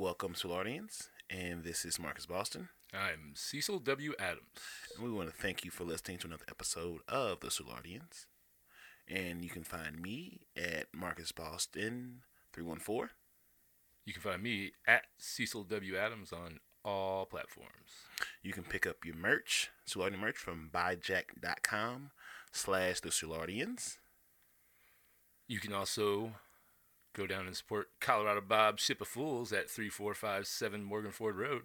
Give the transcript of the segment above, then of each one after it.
Welcome to audience, and this is Marcus Boston. I'm Cecil W. Adams. And we want to thank you for listening to another episode of the Audience. And you can find me at Marcus Boston three one four. You can find me at Cecil W. Adams on all platforms. You can pick up your merch, Soulardian merch, from buyjack.com slash the Soulardians. You can also go down and support Colorado Bob Ship of Fools at 3457 Morgan Ford Road.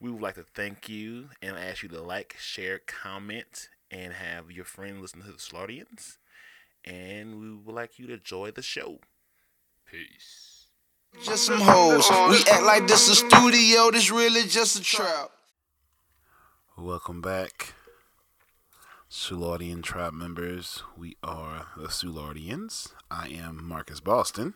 We would like to thank you and ask you to like, share, comment, and have your friend listen to the Soulardians. And we would like you to enjoy the show. Peace. Just some hoes. We act like this a studio. This really just a trap. Welcome back, Soulardian tribe members. We are the Soulardians. I am Marcus Boston.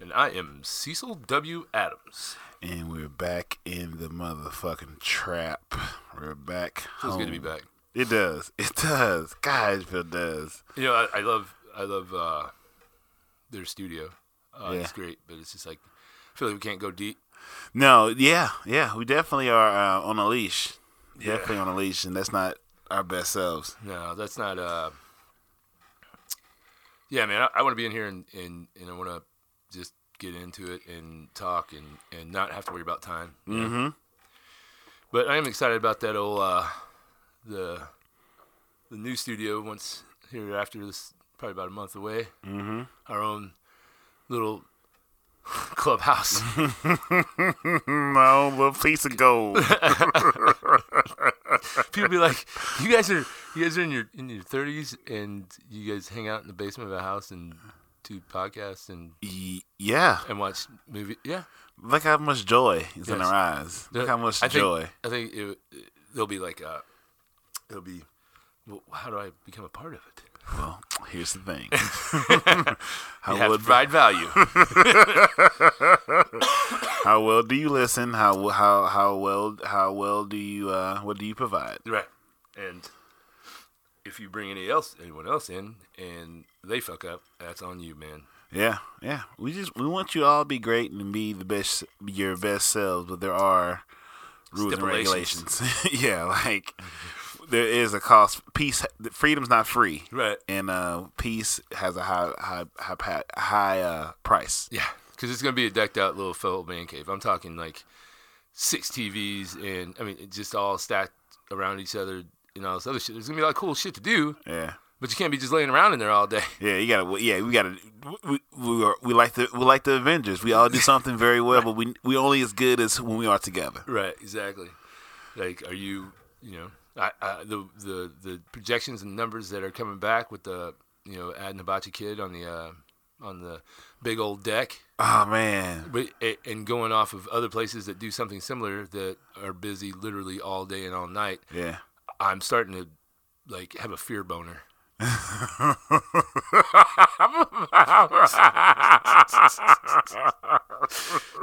And I am Cecil W. Adams. And we're back in the motherfucking trap. We're back. Feels good to be back. It does. It does. God, it does. You know, I, I love, I love uh, their studio. Uh, Yeah. It's great, but it's just like I feel like we can't go deep. No, yeah, yeah. We definitely are uh, on a leash. Yeah. Definitely on a leash, and that's not our best selves. No, that's not. uh Yeah, man, I, I want to be in here and and, and I want to just get into it and talk and and not have to worry about time. Mm-hmm. But I am excited about that old uh the the new studio once here after this probably about a month away. Mm-hmm. Our own little clubhouse. No, little piece of gold. People be like, "You guys are you guys are in your in your thirties and you guys hang out in the basement of a house and do podcasts and yeah, and watch movie." Yeah, look how much joy is in Yes. our eyes. Look how much I think, joy. I think it, there'll be like uh it'll be. Well, how do I become a part of it? Well, here's the thing. You how have well, to provide value. how well do you listen? How how how well how well do you uh what do you provide? right. And if you bring any else, anyone else in, and they fuck up, that's on you, man. Yeah, yeah. We just we want you all to be great and be the best your best selves, but there are rules and regulations. yeah, like there is a cost. Peace, freedom's not free, Right. and uh, peace has a high high high high uh, price. Yeah, because it's gonna be a decked out little fellow man cave. I'm talking like six TVs and I mean just all stacked around each other and all this other shit. There's gonna be a lot of cool shit to do, Yeah. but you can't be just laying around in there all day. Yeah, you gotta. Yeah, we gotta. We we, are, we like the we like the Avengers. We all do something very well, but we we only as good as when we are together. Right. Exactly. Like, are you? You know, I, I, the the the projections and numbers that are coming back with the you know adding Hibachi Kid on the uh, on the big old deck. Oh man, But and going off of other places that do something similar that are busy literally all day and all night, yeah. I'm starting to like have a fear boner.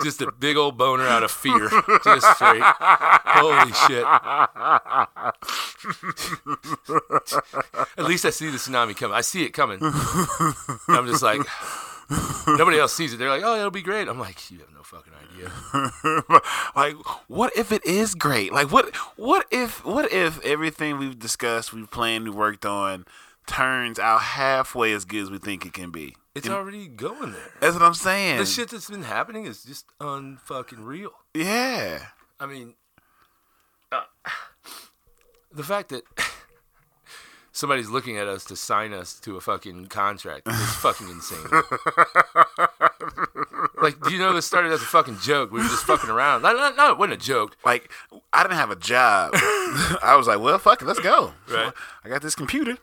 Just a big old boner out of fear. Just straight. Holy shit. At least I see the tsunami coming. I see it coming. I'm just like, nobody else sees it. They're like, oh, it'll be great. I'm like, you have no fucking idea. like, what if it is great? Like, what what if what if everything we've discussed, we've planned, we worked on, turns out halfway as good as we think it can be? It's And already going there. that's what I'm saying. The shit that's been happening is just unfucking real. Yeah. I mean, the fact that somebody's looking at us to sign us to a fucking contract is fucking insane. like, do you know this started as a fucking joke? We were just fucking around. No, no, no, it wasn't a joke. Like, I didn't have a job. I was like, well, fuck it, let's go. Right. I got this computer.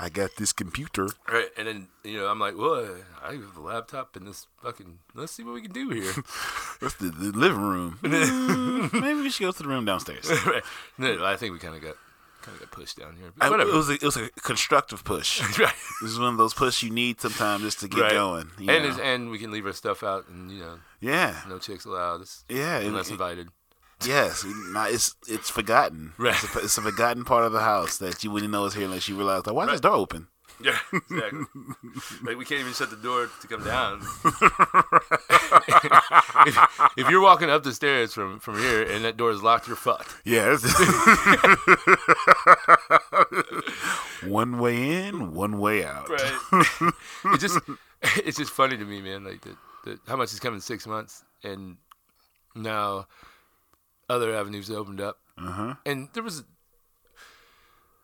I got this computer. Right, and then you know I'm like, well, I have a laptop and this fucking. Let's see what we can do here. That's the, the living room. Mm, maybe we should go to the room downstairs. right. No, I think we kind of got kind of got pushed down here. But I- whatever. it was a, it was a constructive push. right. This is one of those push you need sometimes just to get Right. going. And and we can leave our stuff out, and you know, yeah, no chicks allowed. It's, yeah. unless it- invited. Yes, it's it's forgotten. Right. It's a, it's a forgotten part of the house that you wouldn't know is here unless you realize like, why is this door open? Yeah, exactly. like we can't even shut the door to come down. if, if you're walking up the stairs from from here and that door is locked, you're fucked. Yeah. one way in, one way out. Right. it just it's just funny to me, man. Like that, that how much has come in six months, and now other avenues opened up. Uh-huh. And there was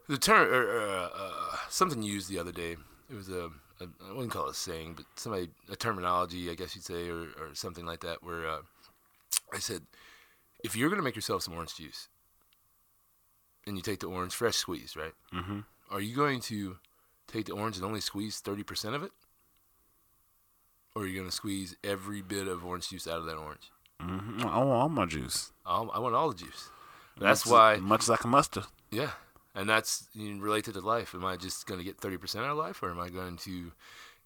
the term or, uh, uh, something used the other day. It was a, a I wouldn't call it a saying, but somebody a terminology, I guess you'd say, or, or something like that. Where uh, I said, if you're gonna make yourself some orange juice, and you take the orange fresh squeeze, right? Mm-hmm. Are you going to take the orange and only squeeze thirty percent of it, or are you gonna squeeze every bit of orange juice out of that orange? Mm-hmm. I want all my juice. Um, I want all the juice. That's Much- why, much as I can muster. yeah, and that's you know, related to life. Am I just going to get thirty percent out of life, or am I going to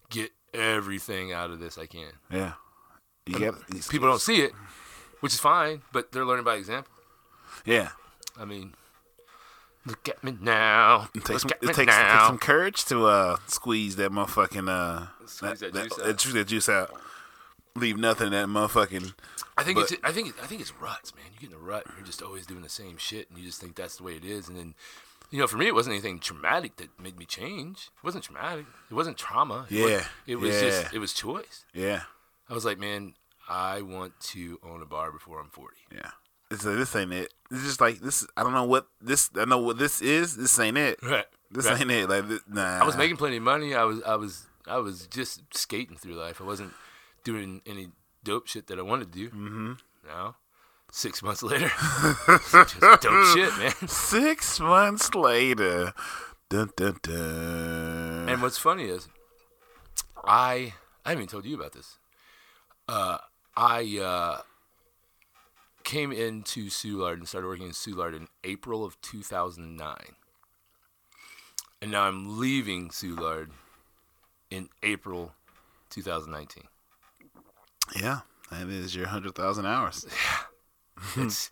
get everything out of this I can? Yeah. These People don't see it, which is fine, but they're learning by example. Yeah. I mean, look at me now. It takes, Look some, at it takes, takes some courage to uh, squeeze that motherfucking uh, Squeeze that juice out. that, juice, that juice out. Leave nothing in that motherfucking. I think but- it's I think I think it's ruts, man. You get in a rut, and you're just always doing the same shit, and you just think that's the way it is. And then, you know, for me, it wasn't anything traumatic that made me change. It wasn't traumatic. It wasn't trauma. It Yeah, was, it was yeah. just it was choice. Yeah. I was like, man, I want to own a bar before I'm 40. Yeah. It's like, this ain't it. It's just like this. I don't know what this. I know what this is. This ain't it. Right. This right. ain't it. Like this, nah. I was making plenty of money. I was I was I was just skating through life. I wasn't doing any dope shit that I wanted to do. Mm-hmm. Now, six months later, just dope shit, man. six months later. Dun dun dun. And what's funny is, I I haven't even told you about this. Uh, I uh, came into Soulard and started working in Soulard in April of 2009, and now I'm leaving Soulard in April 2019. Yeah, that is your hundred thousand hours. Yeah, it's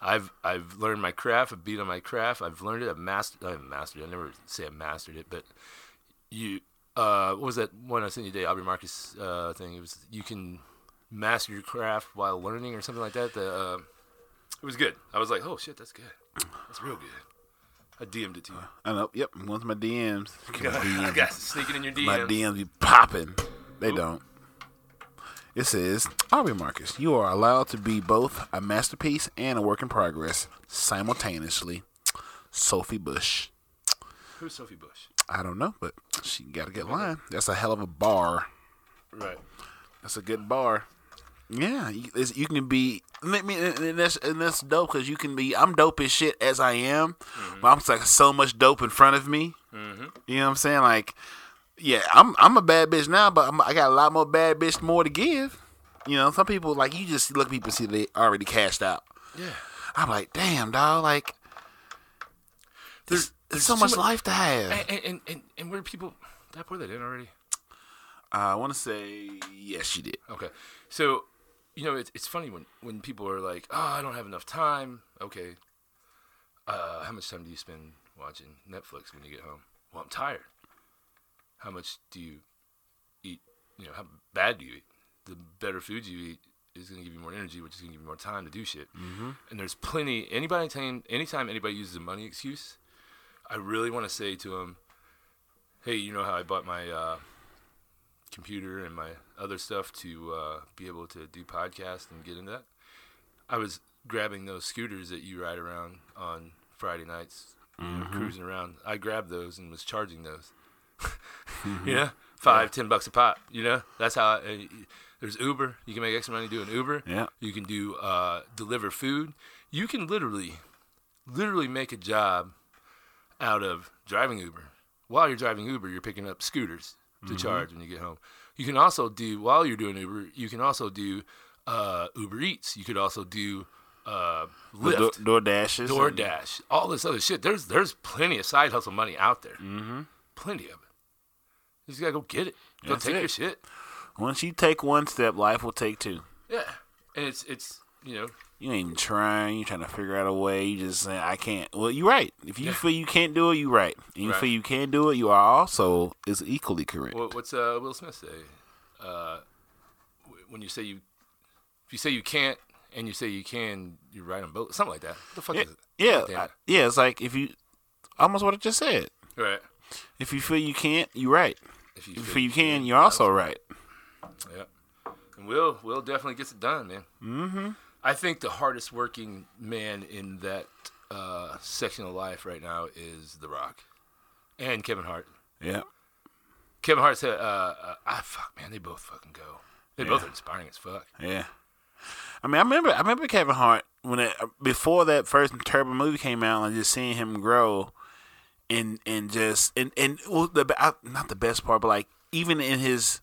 I've I've learned my craft. I've beat on my craft. I've learned it. I've mastered. I haven't mastered. it. I never say I mastered it, but you. Uh, what was that one I sent you today? Aubrey Marcus uh, thing. It was you can master your craft while learning or something like that. The, uh, it was good. I was like, oh shit, that's good. That's real good. I DM'd it to you. I know. Yep. Once my DMs, my I DMs, got sneaking in your DMs. my DMs. DMs be popping. They don't. It says, Aubrey Marcus, you are allowed to be both a masterpiece and a work in progress simultaneously. Sophie Bush. Who's Sophie Bush? I don't know, but she got to get line. That's a hell of a bar. Right. That's a good bar. Yeah, you, you can be. I mean, and that's and that's dope because you can be. I'm dope as shit as I am, mm-hmm. but I'm like so much dope in front of me. Mm-hmm. You know what I'm saying? Like, yeah, I'm I'm a bad bitch now, but I'm, I got a lot more bad bitch more to give. You know, some people like you just look at people and see they already cashed out. Yeah. I'm like, damn, dog. Like, there's, there's so too much life to have. And and and, and where people that pour that in already? I want to say yes, you did. Okay. So, you know, it's, it's funny when, when people are like, oh, I don't have enough time. Okay. Uh, how much time do you spend watching Netflix when you get home? Well, I'm tired. How much do you eat? You know, how bad do you eat? The better food you eat is going to give you more energy, which is going to give you more time to do shit. Mm-hmm. And there's plenty, anybody, time, anytime anybody uses a money excuse, I really want to say to them, hey, you know how I bought my, uh, computer and my other stuff to uh, be able to do podcasts and get into that. I was grabbing those scooters that you ride around on Friday nights, you know, cruising around. I grabbed those and was charging those. You know, five, ten bucks a pop. You know, that's how. I, uh, there's Uber. You can make extra money doing Uber. Yeah. You can do uh, deliver food. You can literally, literally make a job out of driving Uber. While you're driving Uber, you're picking up scooters to charge when you get home. You can also do while you're doing Uber. You can also do uh, Uber Eats. You could also do uh, Lyft, Door, door dashes. and- DoorDash, all this other shit. There's there's plenty of side hustle money out there. Mm-hmm. Plenty of it. You just gotta go get it. Go That's take it. your shit. Once you take one step, life will take two. Yeah, and it's it's you know, You ain't even trying. You're trying to figure out a way. You just saying, I can't. Well, you're right. If you feel you can't do it, you're right. And you Right. feel you can do it, you are also is equally correct. what, what's uh, Will Smith say? Uh, when you say you, if you say you can't and you say you can, you're right on both. Something like that. What the fuck yeah, is it? yeah, I- yeah. It's like if you almost what I just said. Right. If you feel you can't, you're right. If you, If you feel feel you can, you're also right. Yeah. And Will Will definitely gets it done, man. Mm-hmm. I think the hardest working man in that uh, section of life right now is The Rock and Kevin Hart. Yeah. Kevin Hart said, uh, uh, "Ah, fuck, man, they both fucking go. They both are inspiring as fuck." Yeah. I mean, I remember, I remember Kevin Hart when it, before that first Turbo movie came out, and just seeing him grow, and and just and and well, the not the best part, but like even in his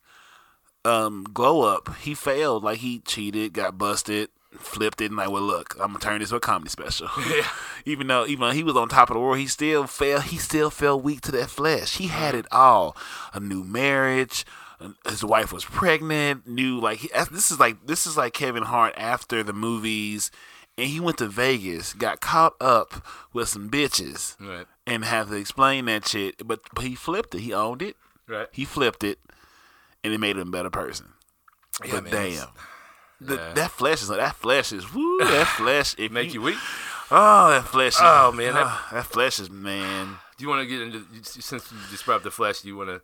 um glow up, he failed. Like he cheated, got busted, flipped it, and like, well, look, I'm gonna turn this to a comedy special. Yeah. even though even though he was on top of the world, he still fell. He still fell weak to that flesh. He had it all: a new marriage. His wife was pregnant. Knew like he, this is like this is like Kevin Hart after the movies, and he went to Vegas, got caught up with some bitches, Right. and had to explain that shit. But, but he flipped it. He owned it. Right. He flipped it, and it made him a better person. Yeah, but man, damn. The, Yeah. That flesh is that flesh is woo that flesh it Make you weak. oh that flesh is, Oh, man, that- ah, that flesh is man Do you want to get into since you just brought up the flesh? Do you want to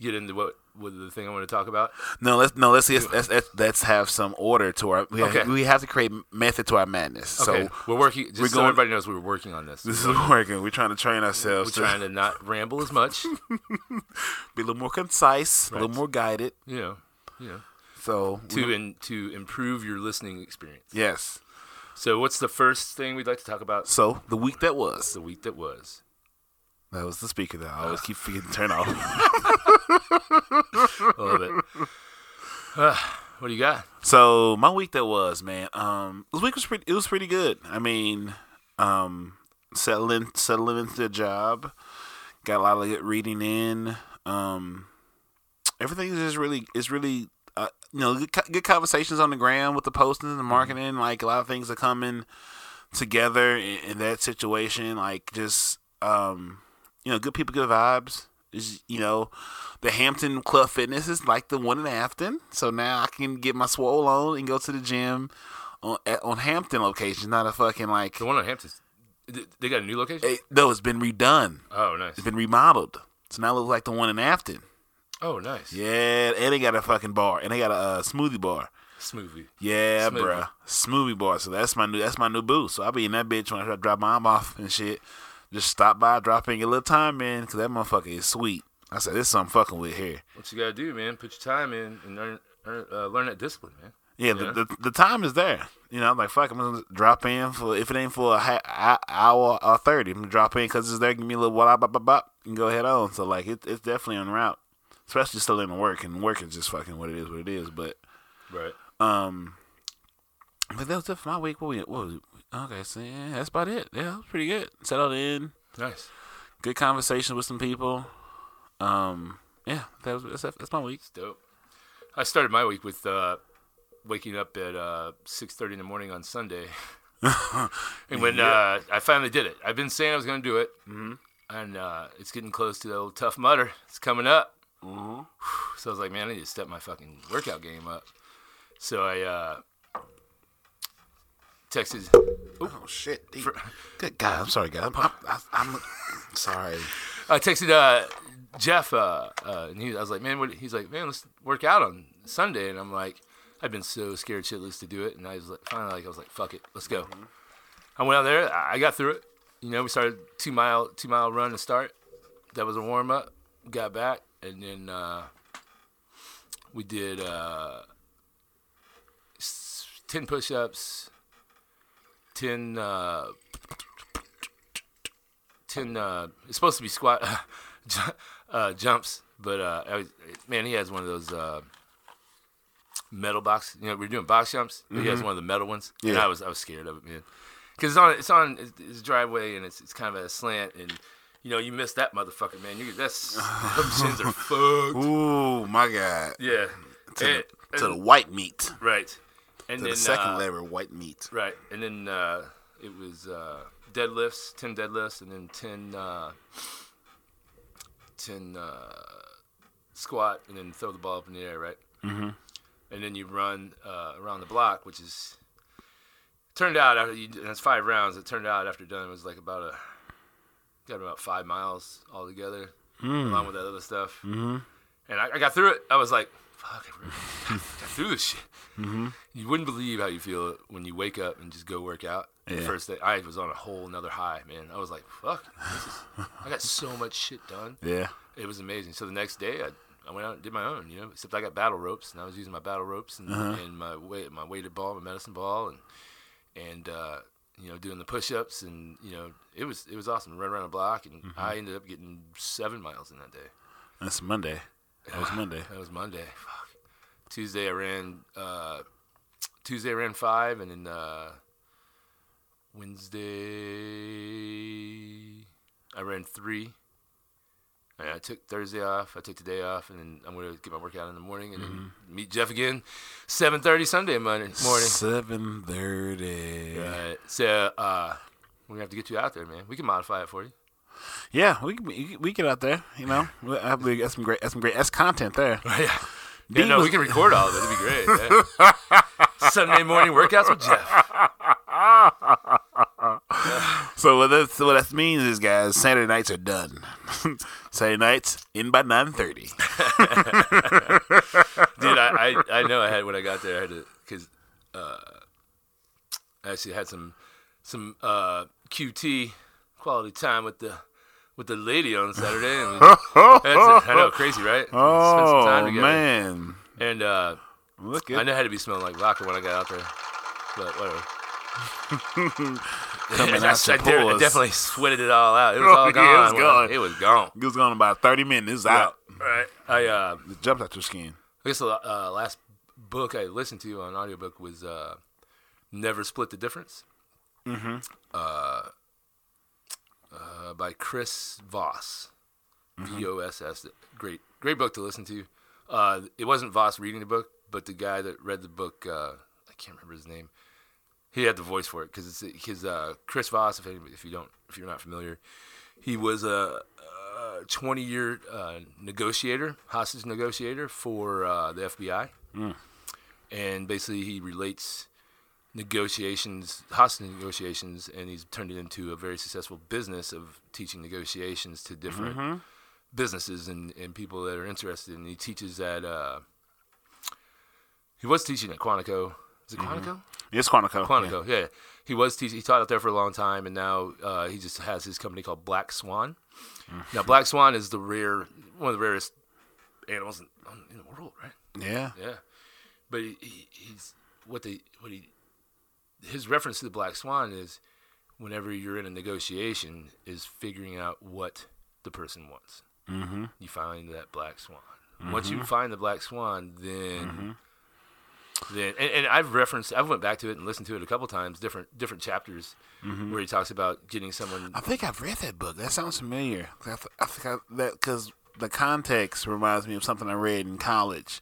get into what what the thing I want to talk about? No, let's no, let's let's, let's, let's, let's have some order to our. We have, Okay. we have to create method to our madness. Okay, So we're working. Just we're so going- everybody knows, we were working on this. this is working. We're trying to train ourselves. We're to trying to not ramble as much. be a little more concise, a little more guided. Yeah. Yeah. So to we- in, to improve your listening experience. yes. So, what's the first thing we'd like to talk about? So the week that was The week that was. That was the speaker that I always keep forgetting to turn off. I love it. Uh, what do you got? So my week that was, man. Um, this week was pretty. It was pretty good. I mean, um, settling settling into the job. Got a lot of good reading in. Um, everything is just really is really. Uh, you know, good, good conversations on the ground with the posting and the marketing. Like a lot of things are coming together in, in that situation. Like just um, you know, good people, good vibes. Is you know, the Hampton Club Fitness is like the one in Afton, so now I can get my swole on and go to the gym on at, on Hampton location, not a fucking like. The one on Hampton. They got a new location. It, no, it's been redone. Oh, nice. It's been remodeled, so now it looks like the one in Afton. Oh, nice. Yeah, and they got a fucking bar, and they got a uh, smoothie bar. Smoothie. Yeah, Smoothie. bruh, smoothie bar. So that's my new that's my new boo. So I'll be in that bitch when I drop my mom off and shit. Just stop by, drop in your little time in, cause that motherfucker is sweet. I said, this is something fucking with here. What you gotta do, man? Put your time in and learn earn, uh, learn that discipline, man. Yeah. The, the the time is there. You know, I'm like fuck, I'm gonna drop in for if it ain't for a ha- hour or thirty, I'm gonna drop in because it's there. Give me a little bop bop bop bop and go head on. So like, it, it's definitely en route, especially still in the work and work is just fucking what it is, what it is. But Right. um, but that was it for my week. What we what was it? Okay? So yeah, that's about it. Yeah, pretty good. Settled in, Nice. good conversation with some people. Um, yeah, that was that's, that's my week. Dope. I started my week with uh, waking up at uh, six thirty in the morning on Sunday, and when uh, I finally did it, I've been saying I was going to do it, mm-hmm. and uh, it's getting close to the old Tough Mudder. It's coming up, mm-hmm. so I was like, man, I need to step my fucking workout game up. So I texted. Oh shit! Good God, I'm sorry, guys. I'm, I'm, I'm sorry. I texted uh, Jeff, uh, uh, and he, I was like, man, what? he's like, man, let's work out on Sunday, and I'm like, I've been so scared shitless to do it, and I was like, finally, like, I was like, fuck it, let's go. I went out there, I got through it. You know, we started two mile, two mile run to start. That was a warm up. Got back, and then uh, we did uh, ten push ups, ten. Uh, 10 uh it's supposed to be squat uh jumps but uh was, man he has one of those uh metal box you know we're doing box jumps but he has one of the metal ones and Yeah. i was i was scared of it man because it's on it's on his- driveway and it's, it's kind of a slant and you know you miss that motherfucker man you that's shins are fucked Ooh, my God. yeah To, And- the, to the white meat. right And then the second uh, lever, white meat. Right, and then uh, it was uh, deadlifts, ten deadlifts, and then ten uh, ten uh, squat, and then throw the ball up in the air, right? Mm-hmm. And then you run uh, around the block, which is turned out after you, and it's five rounds. It turned out after done it was like about a got about five miles altogether, along with that other stuff. Mm-hmm. And I, I got through it. I was like, "Fuck, I through this shit." Mm-hmm. You wouldn't believe how you feel when you wake up and just go work out. The first day, I was on a whole nother high, man. I was like, "Fuck, this is, I got so much shit done." Yeah. It was amazing. So the next day, I, I went out and did my own. You know, except I got battle ropes, and I was using my battle ropes and, uh-huh. and my weight, my weighted ball, my medicine ball, and and uh, you know, doing the push-ups, and you know, it was it was awesome. Run around a block, and mm-hmm. I ended up getting seven miles in that day. That's Monday. That was Monday. That was Monday. Fuck. Tuesday I ran. Uh, Tuesday I ran five, and then uh, Wednesday I ran three. And I took Thursday off. I took the day off, and then I'm gonna get my workout in the morning, and then meet Jeff again, 7:30 Sunday morning. Seven thirty. Right. So uh, we're gonna have to get you out there, man. We can modify it for you. Yeah, we can- we we get out there. You know, We- I believe that's some great. That's some great. That's content there. yeah. Yeah, no, was- we can record all of it. It'd be great. yeah. Sunday morning workouts with Jeff. So what that what that means is, guys, Saturday nights are done. Saturday nights in by nine thirty. dude. I, I I know I had when I got there. I had to because uh, I actually had some some uh, QT quality time with the with the lady on Saturday. And we, that's. I know, crazy, right? Spent some time Oh man, And uh, look I know I had to be smelling like vodka when I got out there, but whatever. coming I, out to I de- I definitely sweated it all out. It was all yeah, gone. it was I- gone. It was gone. It was gone about thirty minutes. Out. Right. I uh, It jumped out your skin. I guess the uh, last book I listened to on audiobook was uh, Never Split the Difference. Mm-hmm. Uh, uh, by Chris Voss. V O S S. Great, great book to listen to. Uh, it wasn't Voss reading the book, but the guy that read the book, uh, I can't remember his name. He had the voice for it because it's his uh, Chris Voss. If anybody, if you don't, if you're not familiar, he was a, a 20 year uh, negotiator, hostage negotiator for uh, the FBI, and basically he relates negotiations, hostage negotiations, and he's turned it into a very successful business of teaching negotiations to different businesses and, and people that are interested. And he teaches at uh, he was teaching at Quantico. Is it Quantico? It's Quantico. Quantico, yeah. He was teaching. He taught out there for a long time, and now uh, he just has his company called Black Swan. Now, Black Swan is the rare, one of the rarest animals in, in the world, right? Yeah. Yeah, but he, he, he's what they what he his reference to the black swan is whenever you're in a negotiation is figuring out what the person wants. Mm-hmm. You find that black swan. Once you mm-hmm. find the black swan, then mm-hmm. then and, and I've referenced I've went back to it and listened to it a couple times different different chapters mm-hmm. where he talks about getting someone I think I've read that book. That sounds familiar. I, th- I think I, that because the context reminds me of something I read in college.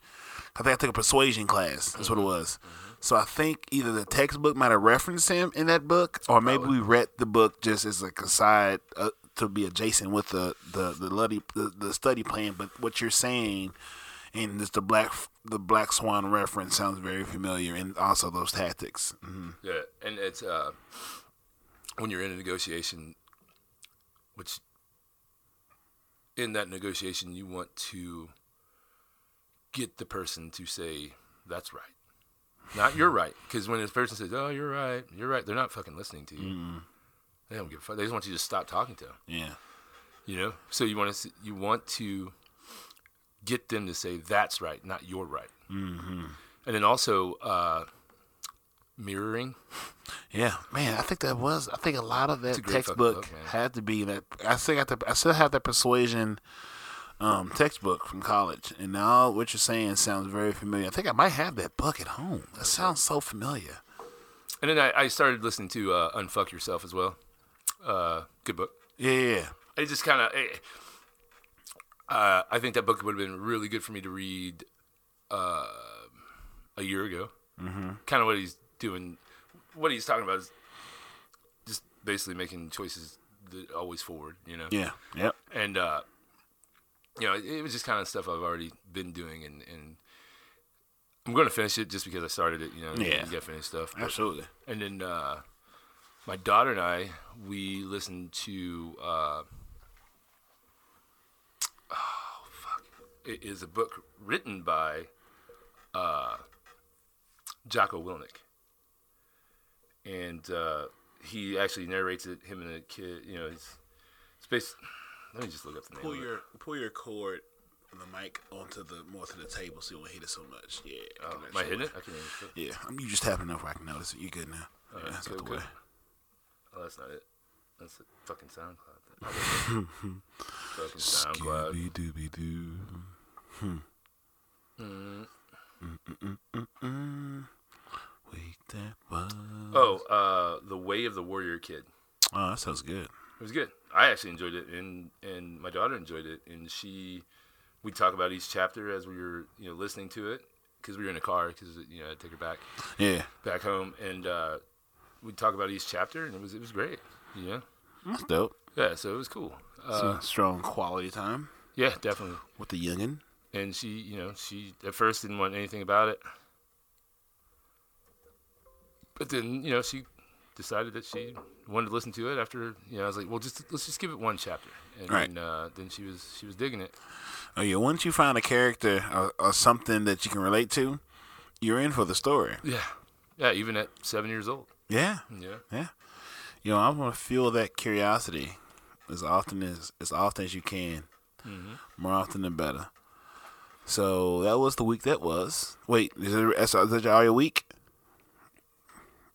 I think I took a persuasion class. That's what it was. So I think either the textbook might have referenced him in that book, or maybe we read the book just as like a side uh, to be adjacent with the the the, luddy, the the study plan. But what you're saying, and this the black the black swan reference sounds very familiar, and also those tactics. hmm Yeah, and it's uh, when you're in a negotiation, which in that negotiation you want to get the person to say that's right, not you're right. Because when this person says, "Oh, you're right, you're right," they're not fucking listening to you. They don't give a fuck. They just want you to stop talking to them. Yeah. You know. So you want to you want to get them to say that's right, not you're right. Mm-hmm. And then also uh, mirroring. Yeah, man, I think that was. I think a lot of that textbook book, had to be that. I still got the. I still have that persuasion um, textbook from college, and now what you're saying sounds very familiar. I think I might have that book at home. That sounds so familiar. And then I, I started listening to uh, Unfuck Yourself as well. Uh, good book. Yeah, yeah. It just kind of. Uh, I think that book would have been really good for me to read uh, a year ago. Mm-hmm. Kind of what he's doing. What he's talking about is just basically making choices that always forward. You know. Yeah. Yep. And uh, you know, it, it was just kind of stuff I've already been doing, and and I'm going to finish it just because I started it. You know. Yeah. You got to finish stuff. but- Absolutely. and then uh, my daughter and I, we listened to. Uh, oh fuck! It is a book written by uh, Jocko Willink, and uh, he actually narrates it. Him and the kid, you know, it's it's based. Let me just look up the name. Pull your pull your cord on the mic onto the more to the table so you won't hit it so much. Yeah. Oh, I'm am I hitting it? I feel it. Yeah. I mean, you just tapping enough where I can notice it. You good now? Yeah, Alright, that's good, good. Oh, that's not it. That's the fucking SoundCloud. fucking SoundCloud. Scooby Dooby Doo. Hmm. That was. Oh, uh, the Way of the Warrior Kid. Oh, that sounds good. It was good. I actually enjoyed it, and and my daughter enjoyed it, and she, we talk about each chapter as we were you know listening to it because we were in a car because you know I take her back Yeah. back home, and uh, we talk about each chapter, and it was it was great. You know, That's dope. yeah. So it was cool. Uh, strong quality time yeah, definitely. with the youngin. And she, you know, she at first didn't want anything about it, but then you know she decided that she wanted to listen to it after you know I was like, well, just let's just give it one chapter, and Right. then, uh, then she was she was digging it. Oh yeah. Once you find a character or, or something that you can relate to, you're in for the story. Yeah, yeah. Even at seven years old. Yeah. Yeah. Yeah. You know, I want to feel that curiosity as often as as often as you can. More often than better. So that was the week that was. Wait, is it is that all your week?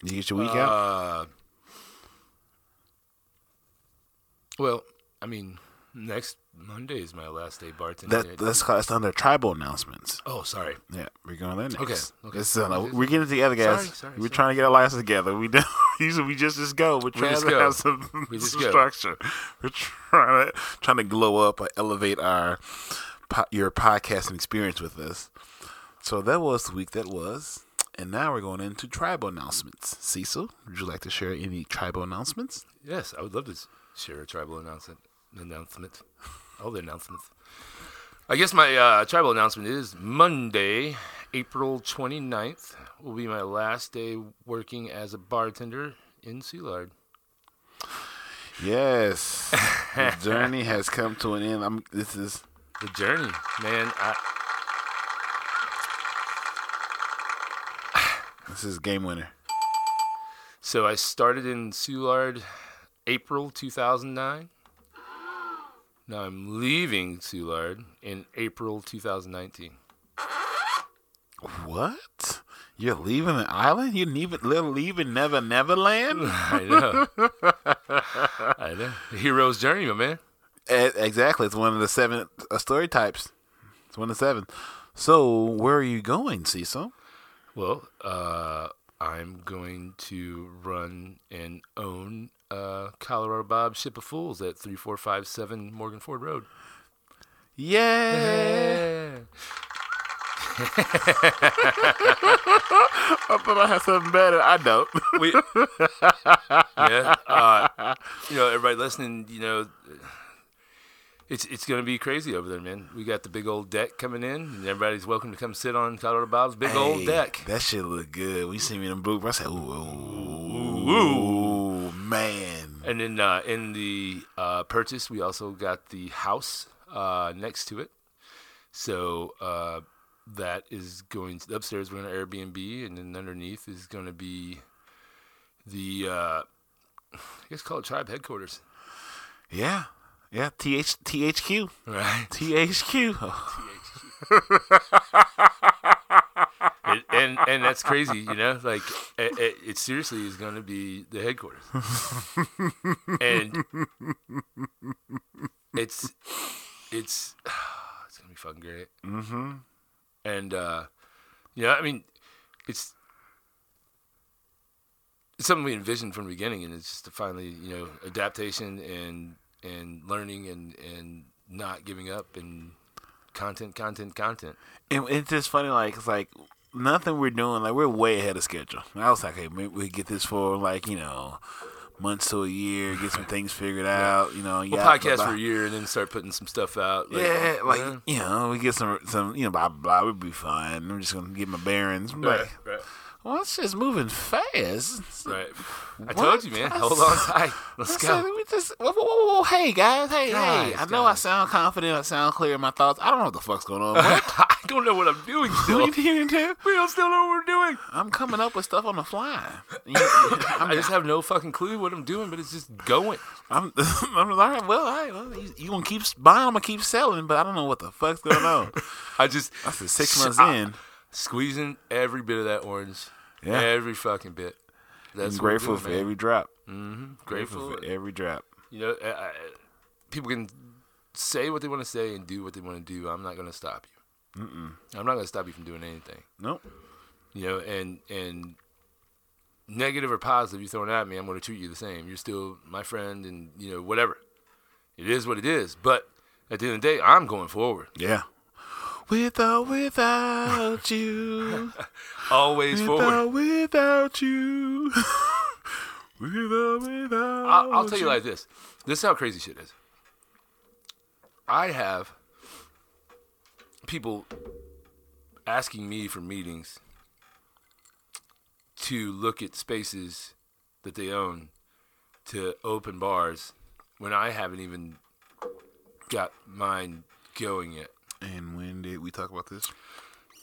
Did you get your week out? Uh, well, I mean, next Monday is my last day bartending. That that's that's under tribal announcements. oh, sorry. Yeah, we're going there next. Okay, okay. This is, uh, we're getting it together, guys. Sorry, sorry, we're sorry. trying to get our license together. We don't. Usually, we just just go. We're trying just to go. have some, We some go. structure. We're trying to trying to glow up or elevate our your podcasting experience with us. So that was the week that was, and now we're going into tribal announcements. Cecil, would you like to share any tribal announcements? Yes, I would love to share a tribal announcement. Announcement. All the announcements. I guess my uh, tribal announcement is Monday, April 29th, will be my last day working as a bartender in Soulard. Yes, the journey has come to an end. I'm. This is The journey, man. I, this is game winner. So I started in Soulard April 2009. Now I'm leaving Soulard in April 2019. What? You're leaving the island? You're leaving, leaving Never Neverland? I know. I know. The hero's journey, my man. Exactly. It's one of the seven uh, story types. It's one of the seven. So, where are you going, Cecil? Well, uh, I'm going to run and own uh, Colorado Bob Ship of Fools at 3457 Morgan Ford Road. Yeah. I thought I had something better. I don't. we, yeah, uh, you know, everybody listening, you know, it's it's gonna be crazy over there, man. We got the big old deck coming in, and everybody's welcome to come sit on Colorado Bob's big old deck. That shit look good. We see me in the booth. I said, ooh, ooh, ooh, man. And then uh, in the uh, purchase, we also got the house uh, next to it. So uh, that is going to, upstairs. We're going to Airbnb, and then underneath is going to be the uh, I guess call it tribe headquarters, Yeah. Yeah. TH, THQ. right? THQ. it, and and that's crazy, you know. Like it, it, it seriously is going to be the headquarters, and it's it's it's gonna be fucking great. Mm-hmm. And uh, yeah, I mean, it's it's something we envisioned from the beginning, and it's just to finally, you know, adaptation and and learning and and not giving up and content, content, content. And it's just funny, like it's like nothing we're doing. Like we're way ahead of schedule. I was like, hey, maybe we get this for like you know months to a year, get some things figured out. You know, We'll podcast blah, for a year and then start putting some stuff out. Like, Yeah, like yeah. you know, we get some some you know blah blah. We'll be fine. I'm just gonna get my bearings. Like, Right, right, well, it's just moving fast. right. I What? told you, man. I Hold on tight. Let's I said, go. we just, whoa, whoa, whoa, hey guys, hey, hey. I know I sound confident, I sound clear in my thoughts. I don't know what the fuck's going on. I don't know what I'm doing still. are you doing? we don't still know what we're doing. I'm coming up with stuff on the fly. You- I just have no fucking clue what I'm doing, but it's just going. I'm, I'm all right. Well, all right. Well, you, you gonna keep buying? I'm gonna keep selling, but I don't know what the fuck's going on. I just That's the six months I- in. squeezing every bit of that orange. Yeah. Every fucking bit. That's I'm grateful doing, for man. every drop. Mm-hmm. grateful. for every drop. You know, I, I, people can say what they want to say and do what they want to do. I'm not going to stop you. Mm-mm. I'm not going to stop you from doing anything. Nope. You know, and and negative or positive you throwing at me, I'm going to treat you the same. You're still my friend, and you know whatever. It is what it is. But at the end of the day, I'm going forward. Yeah. With or without you. Always With forward. or without you. With or without I'll, I'll tell you like this. This is how crazy shit is. I have people asking me for meetings to look at spaces that they own to open bars when I haven't even got mine going yet. And when did we talk about this?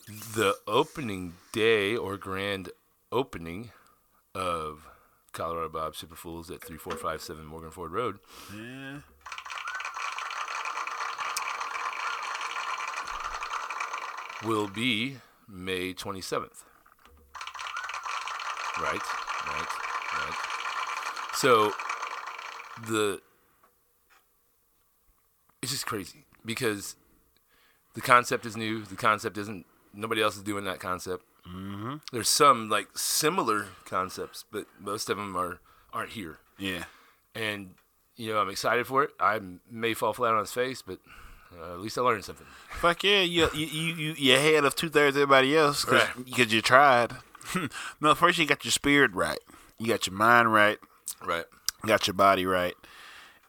The opening day or grand opening of Colorado Bob Ship of Fools at 3457 Morgan Ford Road Yeah. will be May 27th. Right, right, right. So the it's just crazy because the concept is new. The concept isn't nobody else is doing that concept. Mm-hmm. There's some like similar concepts, but most of them are aren't here. Yeah. And you know, I'm excited for it. I may fall flat on his face, but uh, at least I learned something. Fuck yeah, you you you you you're ahead of two thirds of everybody else because Right. you tried. no, first you got your spirit right, you got your mind right, Right. you got your body right,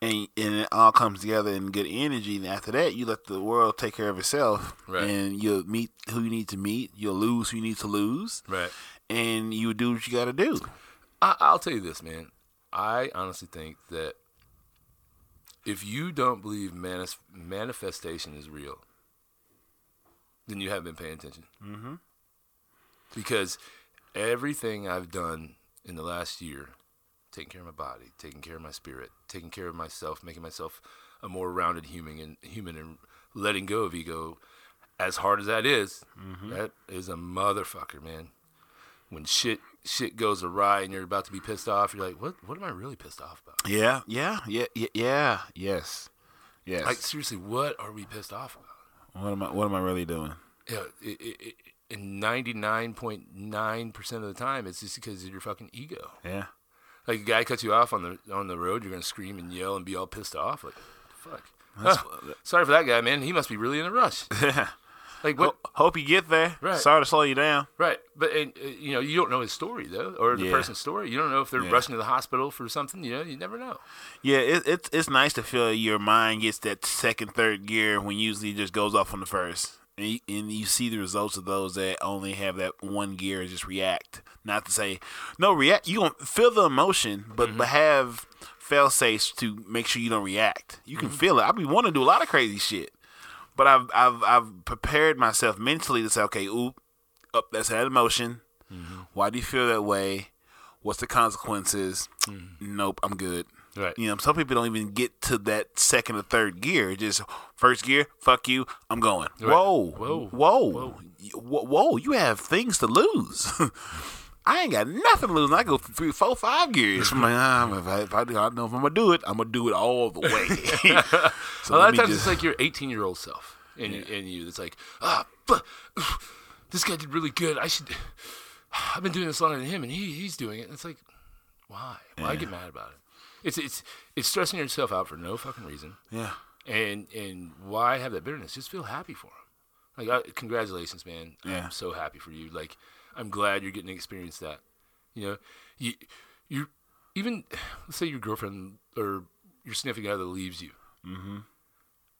and and it all comes together in good energy. And after that, you let the world take care of itself, Right. and you'll meet who you need to meet. You'll lose who you need to lose, Right. and you do what you got to do. I, I'll tell you this, man. I honestly think that if you don't believe manis- manifestation is real, then you haven't been paying attention. Mm-hmm. Because everything I've done in the last year, taking care of my body, taking care of my spirit, taking care of myself, making myself a more rounded human and human and letting go of ego, as hard as that is, mm-hmm. that is a motherfucker, man when shit shit goes awry and you're about to be pissed off, you're like, what what am I really pissed off about? Yeah, yeah, yeah, yeah, yeah. Yes, yes. Like seriously, what are we pissed off about? what am I? What am I really doing? Yeah, it, it, it, and ninety nine point nine percent of the time, it's just because of your fucking ego. Yeah. Like a guy cuts you off on the on the road, you're gonna scream and yell and be all pissed off. Like, fuck. Huh. Sorry for that guy, man. He must be really in a rush. Like what? Ho- hope you get there. Right. Sorry to slow you down. Right, but and, uh, you know you don't know his story though, or the Yeah. person's story. You don't know if they're Yeah. rushing to the hospital for something. You know, you never know. Yeah, it, it's it's nice to feel your mind gets that second, third gear when usually it just goes off on the first, and you, and you see the results of those that only have that one gear and just react. Not to say no react. You gonna feel the emotion, but mm-hmm. but have fail safes to make sure you don't react. You can mm-hmm. feel it. I be want to do a lot of crazy shit, but I've I've I've prepared myself mentally to say, okay, oop, up that's that emotion. Mm-hmm. Why do you feel that way? What's the consequences? Nope, I'm good. Right. You know, some people don't even get to that second or third gear. Just first gear, fuck you, I'm going. Whoa, Whoa. whoa, whoa, whoa, whoa! You have things to lose. I ain't got nothing to lose. And I go three, four, five gears. I'm like, ah, if I, if I, I don't know if I'm gonna do it. I'm gonna do it all the way. so a lot of times just- it's like your 18 year old self in, in you It's like, ah, but this guy did really good. I should. I've been doing this longer than him, and he he's doing it. And it's like, why? Why get mad about it? It's it's it's stressing yourself out for no fucking reason. yeah, And and why have that bitterness? Just feel happy for him. Like, I, congratulations, man. Yeah. I'm so happy for you. Like, I'm glad you're getting to experience that. You know, you you even let's say your girlfriend or your significant other leaves you, mm-hmm.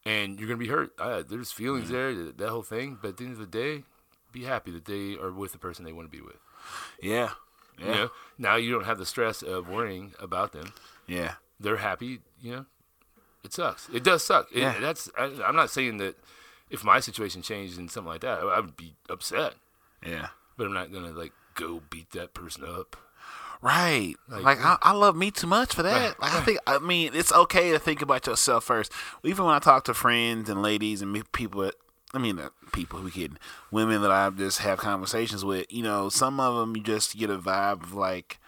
and you're gonna be hurt. Uh, there's feelings there, that, that whole thing. But at the end of the day, be happy that they are with the person they want to be with. Yeah. Yeah. You know, now you don't have the stress of worrying about them. Yeah. They're happy. You know, it sucks. It does suck. It- Yeah. that's. I, I'm not saying that if my situation changed and something like that, I, I would be upset. Yeah. But I'm not gonna like go beat that person up. Right. Like- Like, I, I love me too much for that. Right, Like I think I mean it's okay to think about yourself first. Even when I talk to friends and ladies and people that I mean uh, people who kidding women that I just have conversations with. You know, some of them you just get a vibe of like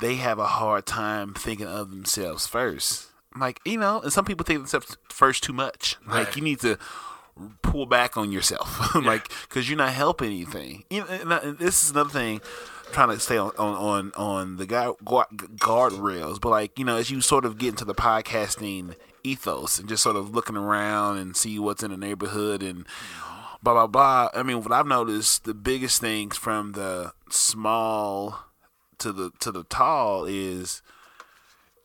they have a hard time thinking of themselves first. Like you know, and some people think themselves first too much. Like Right. you need to pull back on yourself, like because you're not helping anything. You know, this is another thing. Trying to stay on on on, on the guard, guardrails, but like you know, as you sort of get into the podcasting ethos and just sort of looking around and see what's in the neighborhood and blah blah blah. I mean, what I've noticed, the biggest things from the small to the to the tall is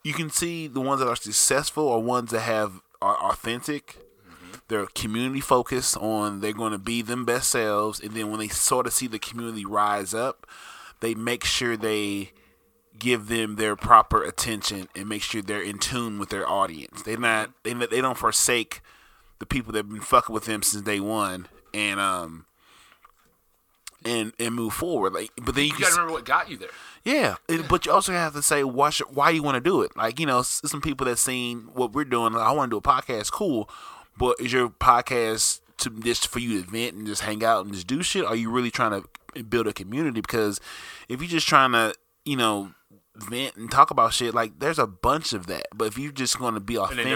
you can see the ones that are successful are ones that have are authentic. They're community focused on they're going to be them best selves, and then when they sort of see the community rise up, they make sure they give them their proper attention and make sure they're in tune with their audience. They not they they don't forsake the people that've been fucking with them since day one, and um and and move forward. Like, but then you, You can gotta remember what got you there. yeah, it- but you also have to say why should, why you want to do it. Like you know, some people that seen what we're doing. Like, I want to do a podcast, cool. But is your podcast to just for you to vent and just hang out and just do shit? Are you really trying to build a community? Because if you're just trying to, you know, vent and talk about shit, like there's a bunch of that. But if you're just going to be And authentic,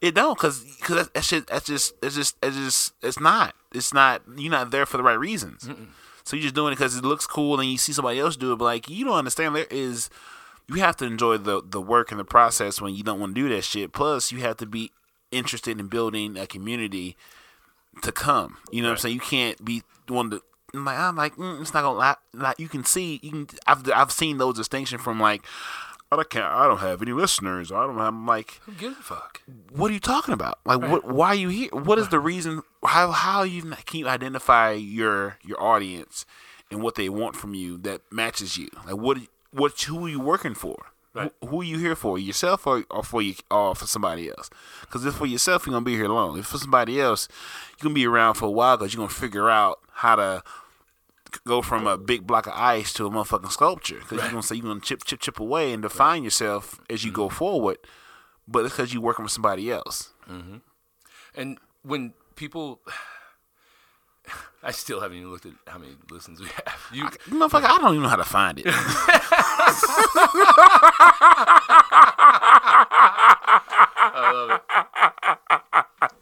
it don't, cause, cause that, that shit, that's just, it's just, it's just, it's not, it's not. You're not there for the right reasons. So you're just doing it because it looks cool, and you see somebody else do it. But like, you don't understand. There is, you have to enjoy the the work and the process when you don't want to do that shit. Plus, you have to be interested in building a community to come. You know what I'm saying? You can't be one to. I'm like, I'm like, mm, it's not gonna lie. Like, you can see, you can. I've I've seen those distinctions from like. I can't. I don't have any listeners. I don't have. I'm like, Who gives a fuck? what are you talking about? Like, what? Why are you here? What is the reason? How how you can you identify your your audience and what they want from you that matches you? Like, what what who are you working for? Right. Who, who are you here for? Yourself or, or for you or for somebody else? Because if for yourself, you're gonna be here long. If for somebody else, you're gonna be around for a while because you're gonna figure out how to go from a big block of ice to a motherfucking sculpture. Because you're gonna say you're gonna chip chip chip away and define yourself as you go mm-hmm. forward. But it's because you're working with somebody else. Mm-hmm. And when people, I still haven't even looked at how many listens we have. You, Motherfucker, I don't even know how to find it.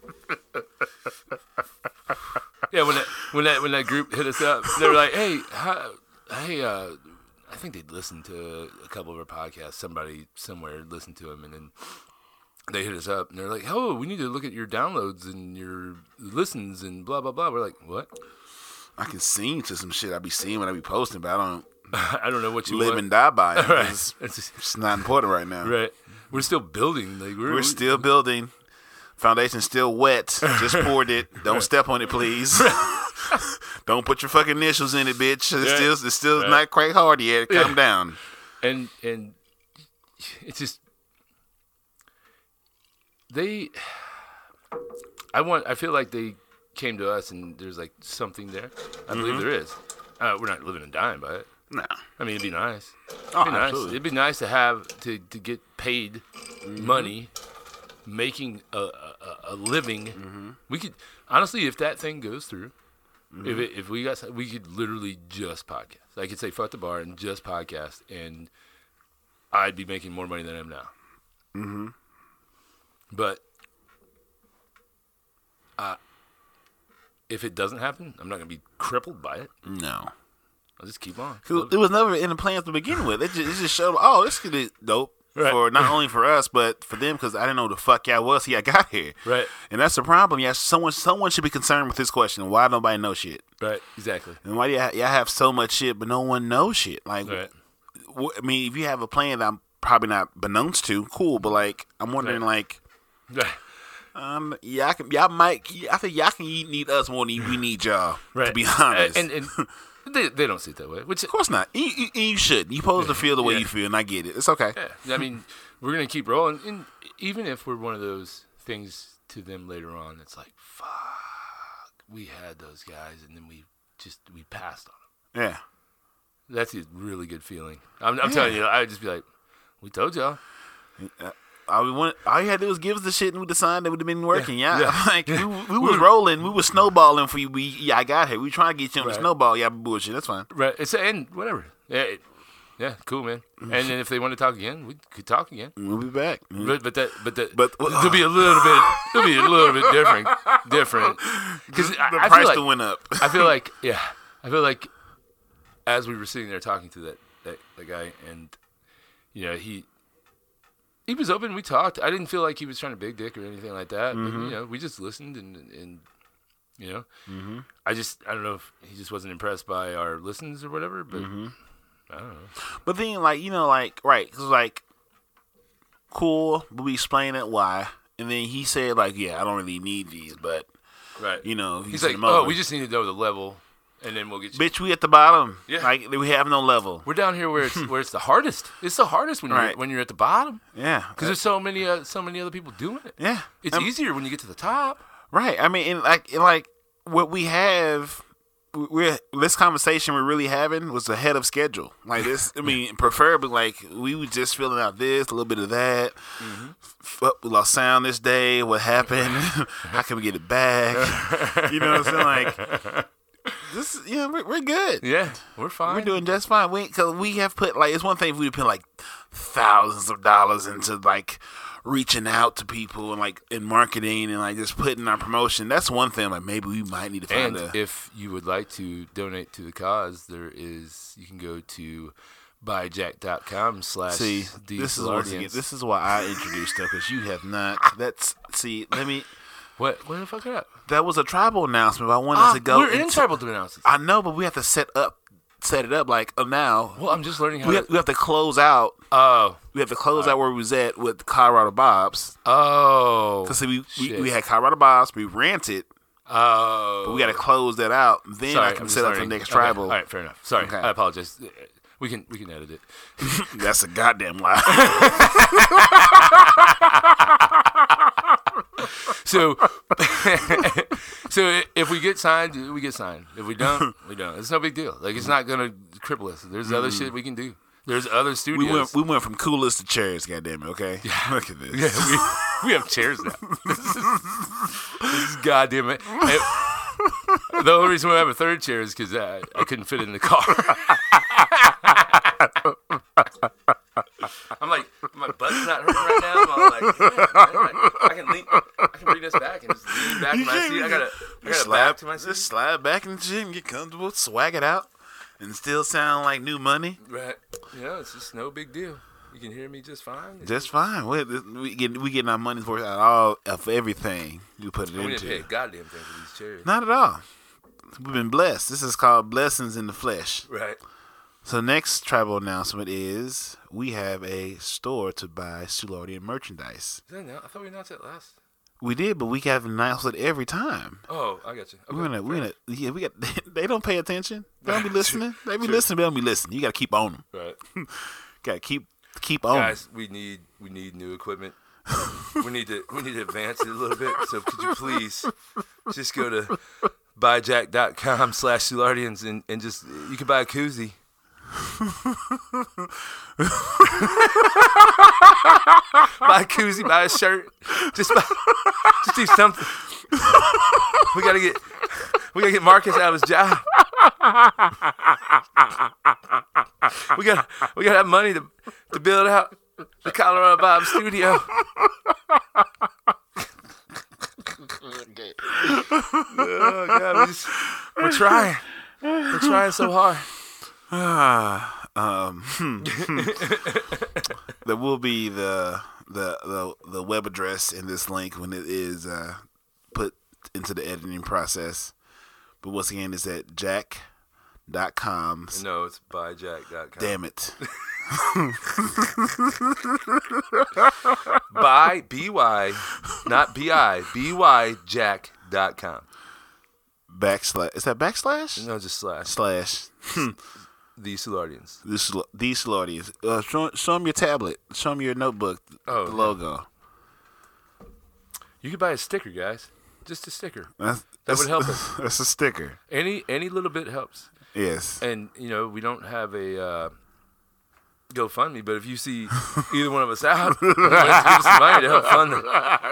yeah, when that when that when that group hit us up, they were like, "Hey, how, hey, uh, I think they'd listened to a couple of our podcasts. Somebody somewhere listened to them, and then they hit us up, and they're like, "Oh, we need to look at your downloads and your listens and blah blah blah." We're like, "What? I can sing to some shit I be seeing when I be posting, but I don't I don't know what you live want." and die by it. Right. It's, It's it's not important right now. right. We're still building. Like we're, We're still building. Foundation's still wet. Just poured it. Don't step on it, please. Don't put your fucking initials in it, bitch. It's Right. still it's still Right. not quite hard yet. Calm Yeah. down. and and it's just they i want i feel like they came to us and there's like something there i believe Mm-hmm. there is uh, we're not living and dying by it No. i mean it'd be nice Oh, it'd be nice absolutely. it'd be nice to have to, to get paid Mm-hmm. money making a, a, a- living Mm-hmm. we could honestly if that thing goes through Mm-hmm. if it, if we got we could literally just podcast i could say fuck the bar and just podcast and I'd be making more money than I am now. Mm-hmm. But uh, if it doesn't happen, I'm not gonna be crippled by it. No. I'll just keep on. It was- it was never in the plans to begin with. It just, it just showed, oh, this could be dope. Right. for not only for us but for them because I didn't know who the fuck y'all was. He I got here, Right. And that's the problem. Yeah, someone someone should be concerned with this question. Why nobody know shit? Right. Exactly. And why do y'all, y'all have so much shit but no one knows shit? Like, Right. wh- I mean, if you have a plan that I'm probably not beknownst to, cool. But like, I'm wondering, like, Right. um, y'all can, y'all might, I think y'all can need us more than we need y'all. Right. To be honest, And, and, they, they don't see it that way, which of course not. You, you, you should. You supposed to feel the way Yeah. you feel, and I get it. It's okay. Yeah, I mean, we're gonna keep rolling, and even if we're one of those things to them later on, it's like, fuck, we had those guys, and then we just we passed on them. Yeah. That's a really good feeling. I'm, I'm telling you, I'd just be like, we told y'all. All we want, all you had to do was give us the shit, and we decided that would have been working. Yeah, yeah. like we, we was rolling, we was snowballing for you. We, yeah, I got here. We trying to get you on the snowball. Yeah, bullshit. That's fine. Right? It's and whatever. Yeah, it, yeah, cool, man. And then if they want to talk again, we could talk again. We'll be back. But but that but that But- there'll uh, be a little bit there'll be a little bit different different because the I, I price feel like, went up. I feel like yeah, I feel like as we were sitting there talking to that that, that guy, and you know he he was open. We talked. I didn't feel like he was trying to big dick or anything like that. But you know, we just listened and and you know, mm-hmm. I just I don't know if he just wasn't impressed by our listens or whatever. But I don't know. But then, like you know, like right, cause like, cool. But we explain it why, and then he said like, yeah, I don't really need these, but Right. you know, he He's like, oh, we just need to know the level, and then we'll get you. bitch, we at the bottom. Yeah. like we have no level. We're down here where it's where it's the hardest. It's the hardest when you're Right. when you're at the bottom Yeah, because there's so many uh, so many other people doing it. yeah, It's Um, easier when you get to the top. right. I mean, and like, and like what we have. we- We're this conversation we're really having was ahead of schedule. Like this, I mean, preferably like we were just filling out this, a little bit of that. Mm-hmm. F- we lost sound this day. What happened? How can we get it back? you know what I'm saying? Like this, yeah, we're, we're good. Yeah, we're fine. We're doing just fine. We because we have put like it's one thing if we put like thousands of dollars into like reaching out to people and like in marketing and like just putting our promotion. That's one thing. Like maybe we might need to find and a if you would like to donate to the cause, there is you can go to buyjack.com slash see. This is again, this is why I introduced stuff because you have not. That's see. Let me. What? What the fuck it up? That was a tribal announcement. But I wanted Ah, to go. we're in tribal analysis. I know, but we have to set up, set it up like uh, now. Well, I'm just learning how. We to, have, we have to close out. oh, We have to close out where we was at with Colorado Bob's. oh, Because we, we we had Colorado Bob's, we ranted. oh. but we got to close that out. Then Sorry, I I'm can set up for the next Okay, tribal. All right, fair enough. Sorry, Okay. I apologize. We can we can edit it. That's a goddamn lie. So, so if we get signed, we get signed. If we don't, we don't. It's no big deal. Like it's not gonna cripple us. There's other mm. shit we can do. There's other we studios. went we went from coolest to chairs. Goddamn it. Okay. Look at this. yeah, we, we have chairs now. This is, this is goddamn it. And the only reason we have a third chair is because I, I couldn't fit in the car. I'm like, my butt's not hurting right now. I'm like, yeah, I can lean, I can bring this back and just lean back in my seat. I gotta, I got a back to my seat. just slide back in the gym, get comfortable, swag it out, and still sound like new money. Right. Yeah, it's just no big deal. You can hear me just fine. Just fine. We we get we getting our money's worth out of all of everything you put it we didn't pay a into. goddamn thing for these chairs. Not at all. We've been blessed. This is called blessings in the flesh. Right. So next tribal announcement is we have a store to buy Soulardian merchandise. Is that now? I thought we announced that last. We did, but we got to announce it every time. Oh, I got you. Okay, We're gonna, we're gonna, yeah, we got. They don't pay attention. They don't be listening. They be listening, but they don't be listening. You got to keep on them. Right. Got to keep, keep on. Guys, we need we need new equipment. we need to we need to advance it a little bit. So could you please just go to buyjack.com slash Soulardians and, and just you can buy a koozie. buy a koozie, buy a shirt. Just buy, just do something. we gotta get we gotta get Marcus out of his job. we gotta we gotta have money to to build out the Colorado Bob studio. oh God, we just, we're trying. We're trying so hard. Um, hmm. there will be the the the the web address in this link when it is uh, put into the editing process. But once again, it's at jack.com. No, it's buyjack.com. Damn it. Buy, B-Y, not B-I, B-Y jack.com. Backslash. Is that backslash? No, just slash. Slash. The Soulardians. These these audience. Uh, show, show them your tablet. Show them your notebook. Oh, the logo. You could buy a sticker, guys. Just a sticker. That's, That would help us. That's a sticker. Any any little bit helps. Yes. And you know, we don't have a uh, GoFundMe, but if you see either one of us out, let's give us some money to help fund the,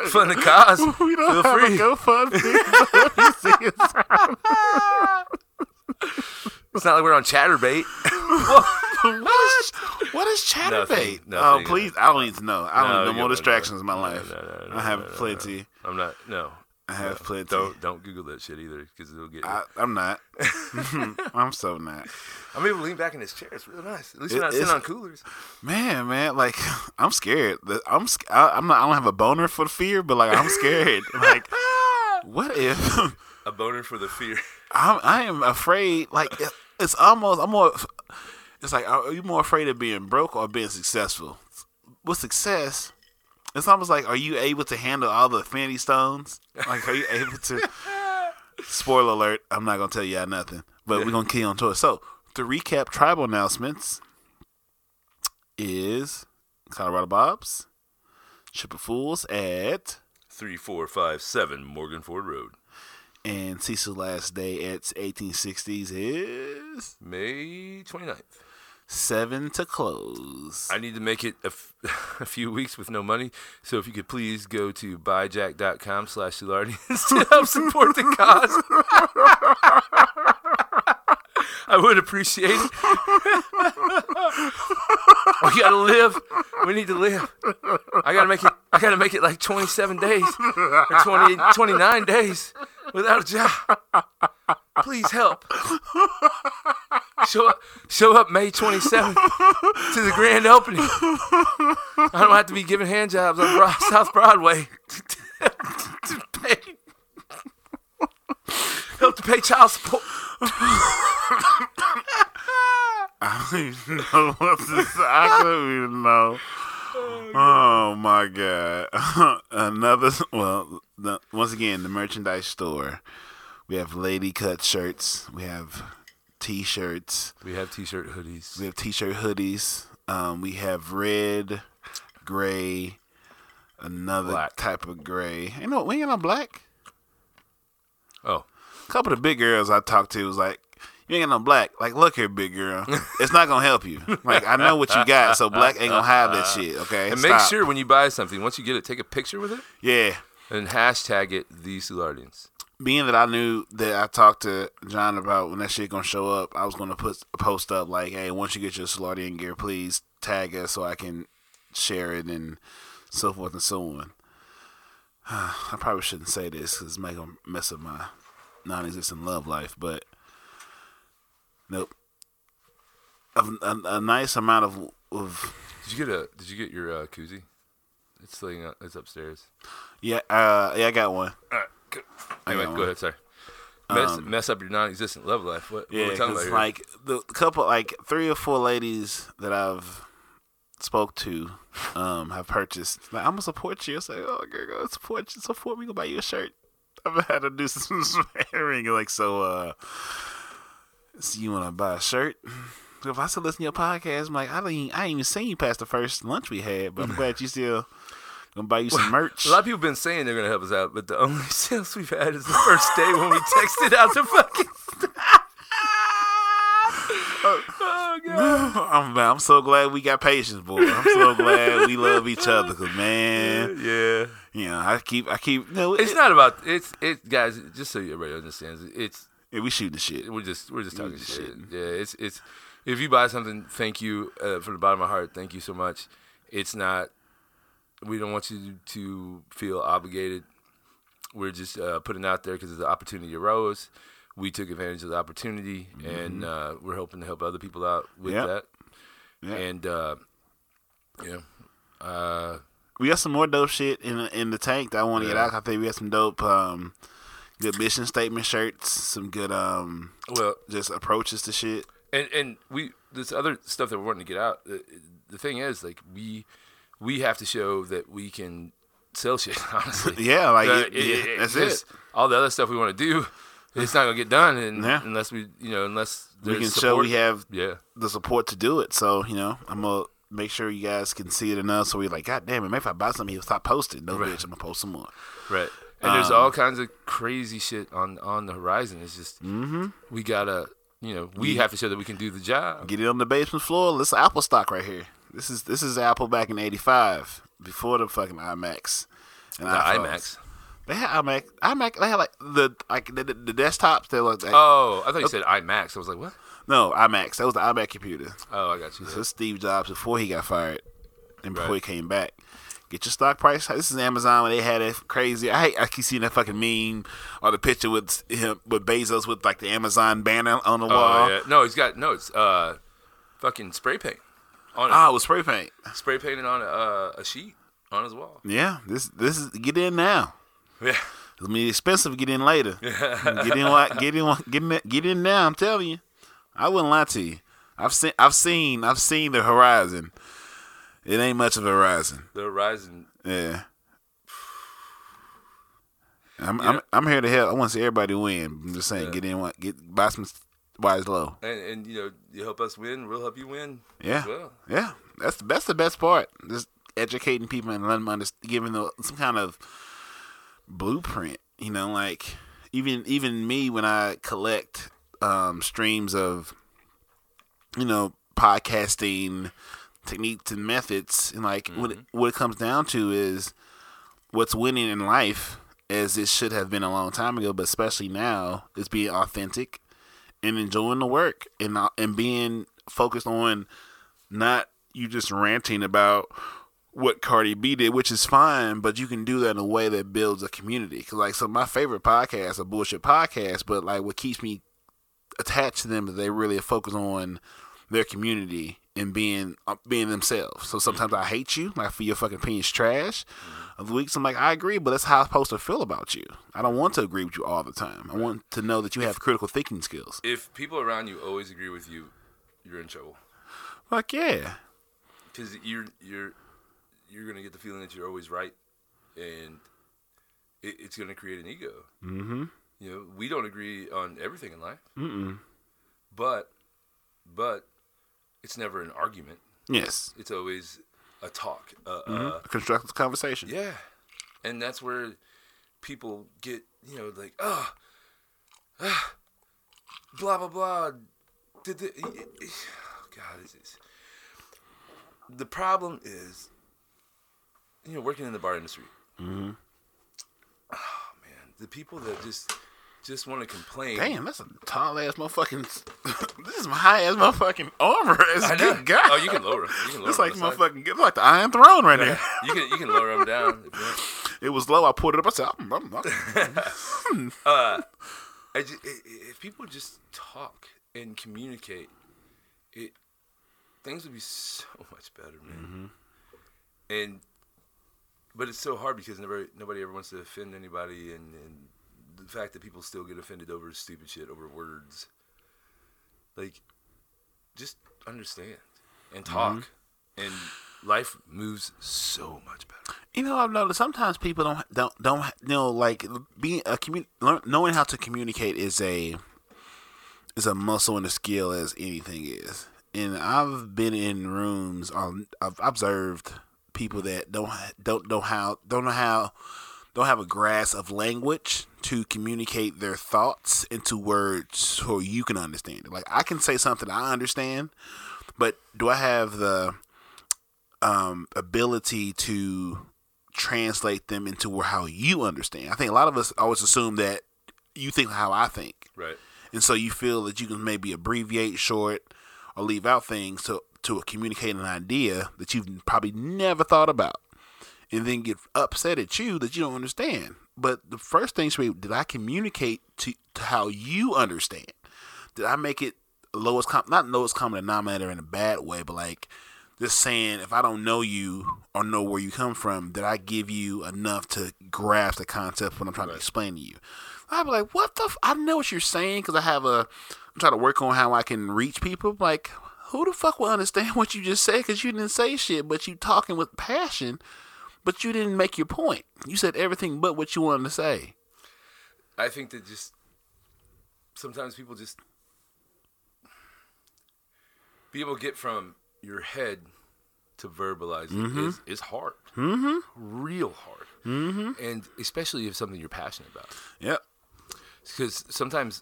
fund the cause. we don't Feel have free. a GoFundMe. You see us- It's not like we're on Chaturbate. what is what is Chaturbate? Nothing, nothing. oh, please! I don't need to know. I don't No, need no more don't distractions in my No, life. no, no, no, I have no, no, no. plenty. I'm not. No. I have no. plenty. Don't don't Google that shit either, because it'll get. I, I'm not. I'm so not. I'm able to lean back in this chair. It's real nice. At least It- we're not sitting on coolers. Man, man, like I'm scared. I'm sc- I, I'm not. I don't have a boner for the fear, but like I'm scared. like, what if A boner for the fear. I'm? I am afraid. Like it's almost. I'm more. It's like, are you more afraid of being broke or being successful? With success, it's almost like, are you able to handle all the Infinity Stones? Like, are you able to? Spoiler alert! I'm not gonna tell y'all nothing, but we're gonna key on to it. So, to recap, tribal announcements is Colorado Bob's, Ship of Fools at, Three, four, five, seven, Morgan Ford Road. And Cecil's last day at 1860s is May 29th. seven to close. I need to make it a, f- a few weeks with no money. So if you could please go to buyjack.com slash Soulardians to help support the cause. I would appreciate it. Oh, we gotta live. We need to live. I gotta make it. I gotta make it like 27 days or 20, 29 days without a job. Please help. Show up, show up May 27th to the grand opening. I don't have to be giving hand jobs on South Broadway help to pay child support. I don't even know what to say. I don't even know. Oh my god! Another well, the, once again, the merchandise store. We have lady cut shirts. We have t-shirts. We have t-shirt hoodies. We have t-shirt hoodies. Um, we have red, gray, another Black. type of gray. You know, we ain't no black. Oh, A couple of big girls I talked to was like, "You ain't got no black." Like, look here, big girl. It's not gonna help you. Like, I know what you got, so black ain't gonna have that shit. Okay, and make Stop. sure when you buy something, once you get it, take a picture with it Yeah, and hashtag it the Soulardians. being that I knew that I talked to John about when that shit gonna show up, I was gonna put a post up like, "Hey, once you get your Soulardian gear, please tag us so I can share it and so forth and so on." I probably shouldn't say this because it might gonna mess up my non-existent love life, but nope. A, a, a nice amount of of Did you get a? Did you get your uh, koozie? It's laying out. It's upstairs. yeah uh yeah I got one. All right. Good. Anyway, go one. ahead. Sorry. Mess, mess up your non-existent love life. What, what Yeah, are we talking about because here? like the couple, like three or four ladies that I've spoke to, um, have purchased. Like, I'm gonna support you. It's like, oh, girl, go support you. Support me. Gonna buy you a shirt. I've had to do some swearing. Like, so, uh, so you wanna buy a shirt? If I still listen to your podcast, I'm like, I didn't, even- I ain't even seen you past the first lunch we had, but I'm glad you still gonna buy you some merch. a lot of people have been saying they're gonna help us out, but the only sales we've had is the first day when we texted out the fucking. Oh god. I'm, I'm so glad we got patience, boy. I'm so glad we love each other, cause man, Yeah. you know, I keep, I keep, no, It's it- not about it's it guys. Just so everybody understands, it's yeah, we shooting the shit. we're just we're just talking just shit. shitting. Yeah, it's it's if you buy something, thank you uh, from the bottom of my heart. Thank you so much. It's not. We don't want you to feel obligated. We're just uh, putting out there because the opportunity arose. We took advantage of the opportunity, and uh, we're hoping to help other people out with Yep. that. Yeah. And uh, know, Uh, we got some more dope shit in the, in the tank that I want to get out. I think we got some dope, um, good mission statement shirts, some good, um, well, just approaches to shit. and and we this other stuff that we're wanting to get out. The, the thing is, like we we have to show that we can sell shit. Honestly, Yeah, like Uh, it, it- yeah, it- that's it. All the other stuff we want to do, it's not gonna get done, and Yeah. unless we, you know, unless We there's can show we have Yeah, the support to do it. So you know, I'm gonna make sure you guys can see it enough. So we're like, God damn it, maybe if I buy something, he'll stop posting. No Right. bitch, I'm gonna post some more. right. And there's Um, all kinds of crazy shit on on the horizon. It's just we gotta, you know, we have to show that we can do the job. Get it on the basement floor. This is Apple stock right here. This is this is Apple back in '85 before the fucking IMAX And The iPhones. IMAX. They had iMac. iMac. They had like the like the, the, the desktops. They looked like Oh, I thought you said IMAX. I was like, what? no iMacs. That was the iMac computer. Oh, I got you. This is Steve Jobs before he got fired and before Right. he came back. Get your stock price. This is Amazon when they had that crazy. I hate. I keep seeing that fucking meme or the picture with him with Bezos with like the Amazon banner on the Oh wall. yeah. No, he's got no. It's uh, fucking spray paint on it. Ah, it was spray paint. spray painted on a, uh, a sheet on his wall. Yeah, this this is get in now. Yeah. It's gonna be expensive. to Get in later. get in. Get in. Get in. Get in now. I'm telling you. I wouldn't lie to you. I've seen. I've seen. I've seen the horizon. It ain't much of a horizon. The horizon. Yeah. I'm. Yeah. I'm. I'm here to help. I want to see everybody win. I'm just saying. Yeah. Get in. Get buy some wise low. And, and you know, you help us win, we'll help you win. Yeah. As well. Yeah. That's that's the best part. Just educating people and letting them understand, giving them some kind of blueprint. You know, like even even me when I collect um, streams of you know podcasting techniques and methods, and like what it, what it comes down to is what's winning in life, as it should have been a long time ago, but especially now, is being authentic and enjoying the work and and being focused on not you just ranting about what Cardi B did, which is fine, but you can do that in a way that builds a community. Cause like, so my favorite podcasts are bullshit podcasts, but like what keeps me attached to them is they really focus on their community and being uh, being themselves. So sometimes I hate you, like for your fucking opinion's trash. Other weeks I'm like, I agree, but that's how I'm supposed to feel about you. I don't want to agree with you all the time. I want to know that you have critical thinking skills. If people around you always agree with you, you're in trouble. Fuck yeah. Because you're you're you're gonna get the feeling that you're always right, and it, it's gonna create an ego. Mm-hmm. You know, we don't agree on everything in life, Mm-mm. but but it's never an argument. Yes. It's always a talk. Uh, Mhm. uh, Constructive conversation. Yeah, and that's where people get you know like oh, ah, blah blah blah. Did the, oh, God is this? The problem is, you know, working in the bar industry. Mhm. Oh man, the people that just just want to complain. Damn, that's a tall ass motherfucking. this is my high ass motherfucking armor. It's I know. good God. Oh, you can lower 'em. You can lower It's like motherfucking. It's like the Iron Throne right there. You can you can lower them down. If you want. It was low. I pulled it up. I said, I'm, I'm, I'm- uh, I ju- i- i- if people just talk and communicate, it things would be so much better, man. And but it's so hard because nobody nobody ever wants to offend anybody, and, and the fact that people still get offended over stupid shit over words, like just understand and mm-hmm. talk, and life moves so much better. You know, I've noticed sometimes people don't don't don't you know like being a commun knowing how to communicate is a is a muscle and a skill as anything is. And I've been in rooms, or I've observed people that don't don't know how don't know how don't have a grasp of language to communicate their thoughts into words so you can understand it. Like I can say something I understand, but do I have the um, ability to translate them into how you understand. I think a lot of us always assume that you think how I think, Right. and so you feel that you can maybe abbreviate, short, or leave out things to to communicate an idea that you've probably never thought about, and then get upset at you that you don't understand. But the first thing should be: Did I communicate to, to how you understand? Did I make it lowest com- not lowest common denominator in a bad way, but like just saying if I don't know you or know where you come from, did I give you enough to grasp the concept of what I'm trying to explain to you. I'd be like, what the? F-? I know what you're saying because I have a. I'm trying to work on how I can reach people. Like, who the fuck will understand what you just said? Because you didn't say shit, but you talking with passion, but you didn't make your point. You said everything but what you wanted to say. I think that just sometimes people just people get from your head to verbalize it is, is hard. Mm-hmm. Real hard. Mm-hmm. And especially if something you're passionate about. Yep. Because sometimes,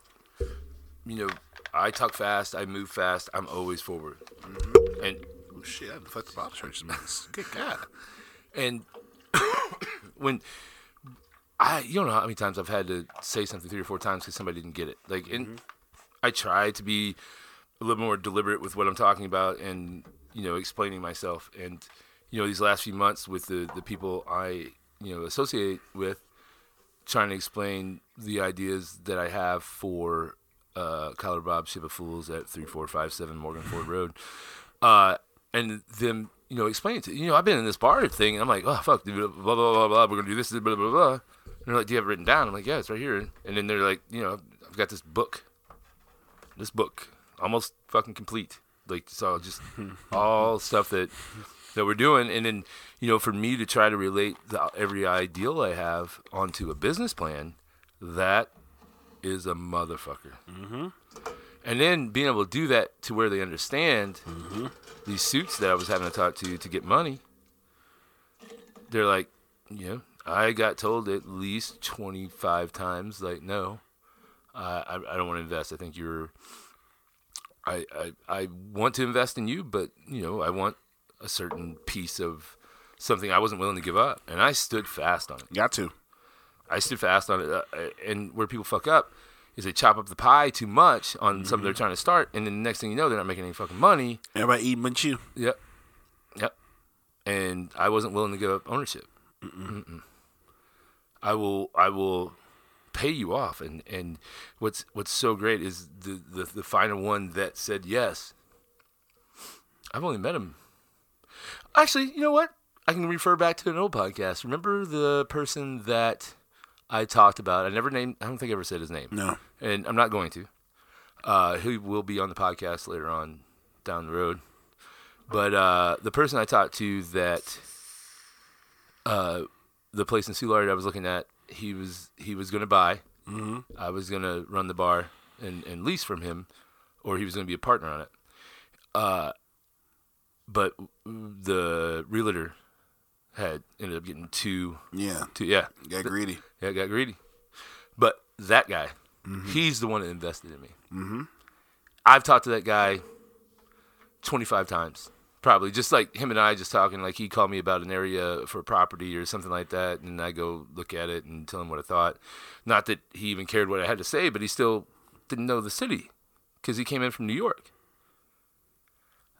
you know, I talk fast, I move fast, I'm always forward. Mm-hmm. And Oh, shit, I fucked the man. Good God. and when I, you don't know how many times I've had to say something three or four times because somebody didn't get it. Like, and mm-hmm. I try to be a little more deliberate with what I'm talking about and you know explaining myself. And you know, these last few months with the the people I you know associate with, trying to explain the ideas that I have for uh, Kyler Bob Ship of Fools at three four five seven Morgan Ford Road, uh, and them you know explaining to you know I've been in this bar thing and I'm like oh fuck dude, blah blah blah blah we're gonna do this blah blah blah. And they're like, do you have it written down? I'm like, yeah, it's right here. And then they're like, you know, I've got this book, this book, almost fucking complete. Like all just all stuff that that we're doing, and then you know, for me to try to relate the, every ideal I have onto a business plan, that is a motherfucker. Mm-hmm. And then being able to do that to where they understand these suits that I was having to talk to to get money. They're like, you know, I got told at least twenty five times, like, no, uh, I, I don't want to invest. I think you're. I, I I want to invest in you, but you know, I want a certain piece of something I wasn't willing to give up, and I stood fast on it. Got to. I stood fast on it, uh, and where people fuck up is they chop up the pie too much on something they're trying to start, and then the next thing you know, they're not making any fucking money. Everybody eating but you. Yep, yep. And I wasn't willing to give up ownership. Mm-mm. I will, I will pay you off, and and what's what's so great is the the, the final one that said yes. I've only met him. Actually, you know what? I can refer back to an old podcast. Remember the person that I talked about? I never named. I don't think I ever said his name. No. and I'm not going to. Uh, he will be on the podcast later on down the road. But uh, the person I talked to that uh, the place in Soulard I was looking at, he was he was going to buy. Mm-hmm. I was going to run the bar and, and lease from him, or he was going to be a partner on it. Uh, but the realtor had ended up getting two, Yeah. two yeah, Got greedy. yeah, got greedy. But that guy, he's the one that invested in me. Mm-hmm. I've talked to that guy 25 times, probably. Just like him and I just talking, like he called me about an area for property or something like that, and I go look at it and tell him what I thought. Not that he even cared what I had to say, but he still didn't know the city because he came in from New York.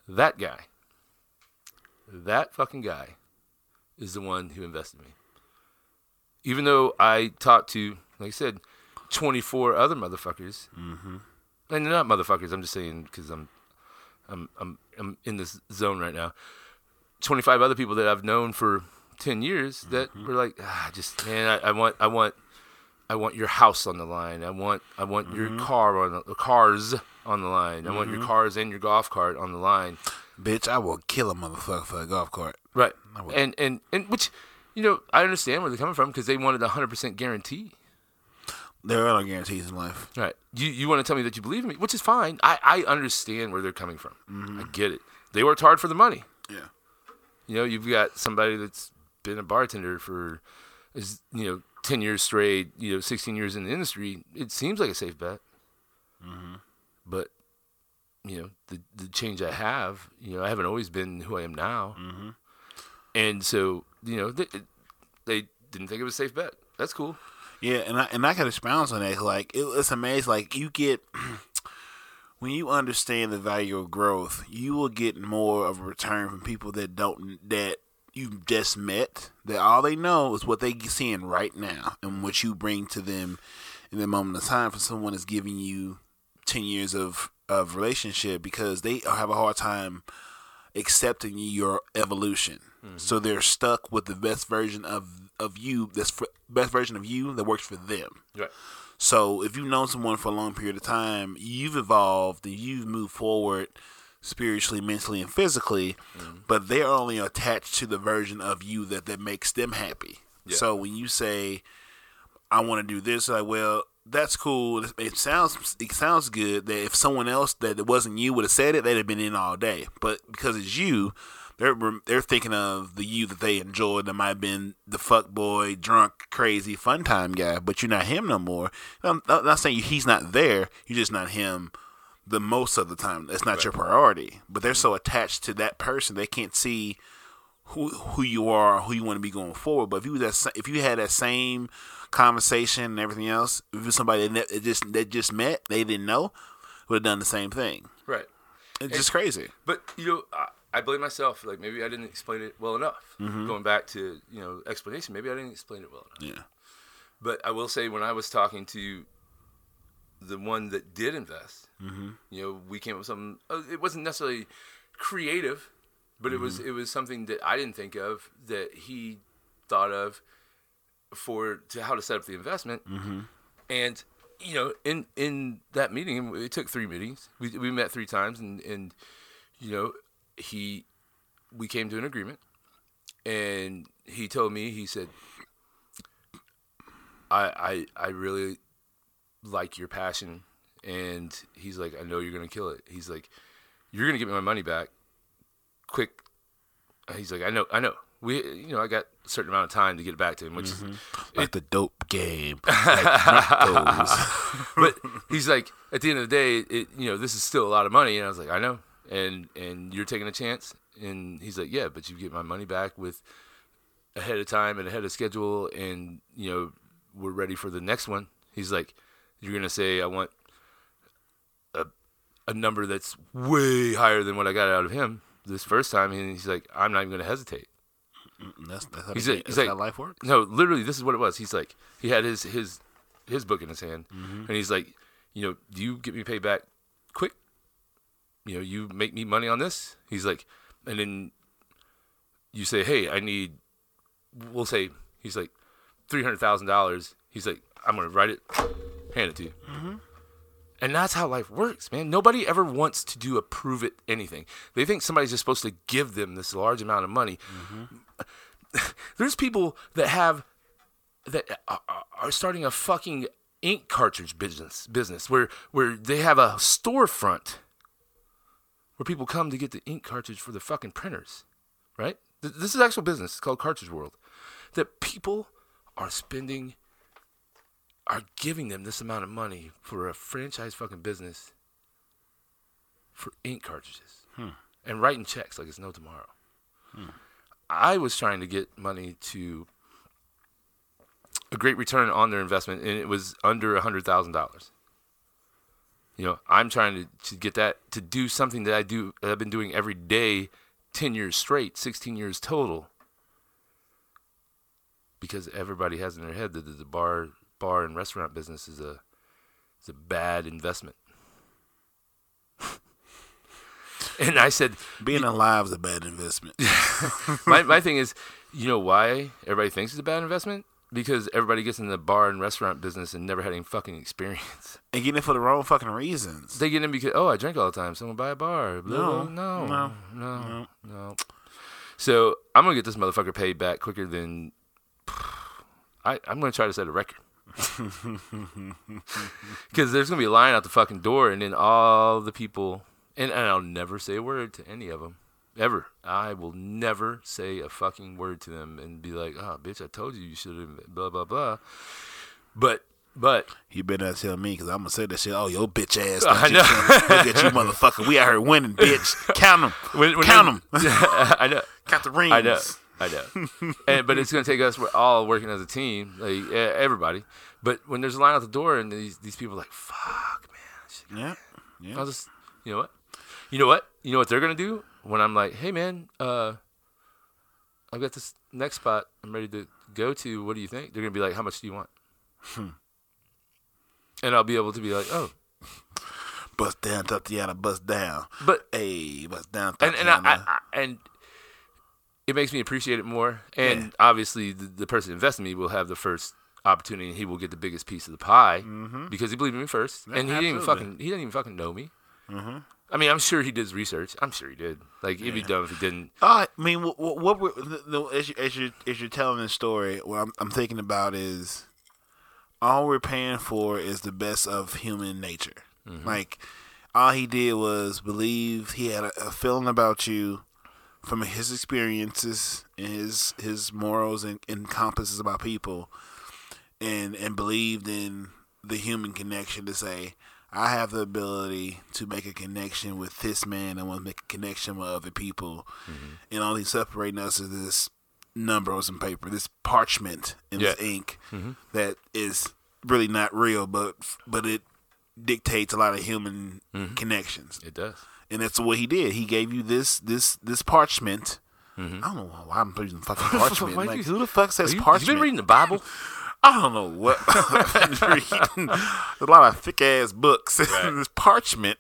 That guy, that fucking guy, is the one who invested in me even though I talked to, like I said, 24 other motherfuckers, mm-hmm. and they're not motherfuckers. I'm just saying because I'm, I'm, I'm, I'm in this zone right now. 25 other people that I've known for 10 years that were like, ah, just man, I, I want, I want, I want your house on the line. I want, I want your car on the cars on the line. I want your cars and your golf cart on the line. Bitch, I will kill a motherfucker for a golf cart. Right. And and and which, you know, I understand where they're coming from because they wanted a hundred percent guarantee. There are no guarantees in life. Right. You you want to tell me that you believe in me, which is fine. I, I understand where they're coming from. Mm-hmm. I get it. They worked hard for the money. Yeah. You know, you've got somebody that's been a bartender for is you know, ten years straight, you know, sixteen years in the industry. It seems like a safe bet. Mm-hmm. But you know, the the change I have, you know, I haven't always been who I am now. Mm-hmm. And so, you know, they, they didn't think it was a safe bet. That's cool. Yeah, and I and I can expound on that. Like it, it's amazing. Like you get when you understand the value of growth, you will get more of a return from people that don't that you just met. That all they know is what they seeing right now and what you bring to them in the moment of time. For someone that's giving you ten years of of relationship because they have a hard time accepting your evolution. Mm-hmm. So they're stuck with the best version of of you. That's for, best version of you that works for them. Right. So if you've known someone for a long period of time, you've evolved and you've moved forward spiritually, mentally, and physically, mm-hmm. but they're only attached to the version of you that that makes them happy. Yeah. So when you say, "I want to do this," like, well, that's cool. It sounds it sounds good that if someone else that it wasn't you would have said it, they'd have been in all day. But because it's you, they're they're thinking of the you that they enjoyed. That might have been the fuck boy, drunk, crazy, fun time guy. But you're not him no more. I'm I'm not saying he's not there. You're just not him. The most of the time, that's not your priority. But they're mm-hmm. so attached to that person, they can't see who who you are, who you want to be going forward. But if you was that if you had that same conversation and everything else, if it was somebody that ne- just that just met, they didn't know, would have done the same thing. Right. It's just crazy. But you know, I, I blame myself. Like maybe I didn't explain it well enough. Mm-hmm. Going back to you know explanation, maybe I didn't explain it well enough. Yeah. But I will say, when I was talking to the one that did invest, mm-hmm. you know, we came up with something. Uh, it wasn't necessarily creative, but it was mm-hmm. it was something that I didn't think of that he thought of for to how to set up the investment. Mm-hmm. And you know, in in that meeting, it took three meetings. We we met three times, and and you know, he we came to an agreement, and he told me he said, I I I really like your passion, and he's like, I know you're gonna kill it. He's like, you're gonna get me my money back, quick. He's like, I know, I know. We, you know, I got a certain amount of time to get it back to him, which is mm-hmm. Like the dope game. Like but he's like, at the end of the day, it, you know, this is still a lot of money. And I was like, I know. And and you're taking a chance. And he's like, yeah, but you get my money back with ahead of time and ahead of schedule. And you know, we're ready for the next one. He's like, you're gonna say I want a a number that's way higher than what I got out of him this first time. And he's like, I'm not even gonna hesitate. That's, that's how, He's like- game- he's like- how life works. No, literally, this is what it was. He's like, he had his his his book in his hand, mm-hmm. and he's like, you know, do you get me paid back quick? You know, you make me money on this. He's like, and then you say, hey, I need, we'll say, he's like, three hundred thousand dollars. He's like, I'm gonna write it, hand it to you. Mm-hmm. And that's how life works, man. Nobody ever wants to do a prove it anything. They think somebody's just supposed to give them this large amount of money. Mm-hmm. There's people that have that are starting a fucking ink cartridge business business where where they have a storefront where people come to get the ink cartridge for the fucking printers, right? This is actual business. It's called Cartridge World. That people are spending are giving them this amount of money for a franchise fucking business for ink cartridges hmm. and writing checks like it's no tomorrow. Hmm. I was trying to get money to a great return on their investment, and it was under a hundred thousand dollars. You know, I'm trying to, to get that to do something that I do that I've been doing every day, ten years straight, sixteen years total. Because everybody has in their head that the bar bar and restaurant business is a is a bad investment. and I said, Being alive is a bad investment. my, my thing is, you know why everybody thinks it's a bad investment? Because everybody gets in the bar and restaurant business and never had any fucking experience. and getting it for the wrong fucking reasons. They get in because oh, I drink all the time. Someone buy a bar. Blah, No, no, no, no, no, no. So I'm gonna get this motherfucker paid back quicker than I. I'm gonna try to set a record. Because there's gonna be a line out the fucking door, and then all the people, and, and I'll never say a word to any of them, ever. I will never say a fucking word to them and be like, "Oh, bitch, I told you you should have." Blah blah blah. But but You better not tell me because I'm gonna say that shit. Oh, your bitch ass. I know. Look at you, motherfucker. We out here winning, bitch. Count them. when, when Count them. I know. Count the rings. I know, I know. and, but it's going to take us all working as a team, like everybody. But when there's a line out the door and these these people are like, "Fuck, man," Yeah. Yeah. I'll just, you know what, you know what, you know what they're going to do when I'm like, "Hey, man, uh, I've got this next spot I'm ready to go to. What do you think?" They're going to be like, "How much do you want?" Hmm. And I'll be able to be like, "Oh, Bust down, Thotiana, bust down. But Hey, bust down, and and I, I, I and it makes me appreciate it more. And Yeah. obviously, the, the person investing in me will have the first opportunity, and he will get the biggest piece of the pie mm-hmm. because he believed in me first, and he didn't even fucking he didn't even fucking know me. Mm-hmm. I mean, I'm sure he did his research. I'm sure he did. Like, it'd be dumb if he didn't. Uh, I mean, what, what, what we're, the, the, as, you, as, you, as you're telling this story, what I'm, I'm thinking about is all we're paying for is the best of human nature. Mm-hmm. Like, all he did was believe he had a, a feeling about you from his experiences and his his morals and, and compasses about people, and and believed in the human connection to say, I have the ability to make a connection with this man. I want to make a connection with other people, mm-hmm. and only separating us is this number on some paper, this parchment and this Yeah. ink mm-hmm. that is really not real, but but it dictates a lot of human mm-hmm. connections It does. And that's what he did. He gave you this this this parchment. I don't know why I'm using fucking parchment. Like, you- who the fuck says You, you parchment? been reading the Bible? I don't know what. I've been reading a lot of thick ass books. Right. this parchment,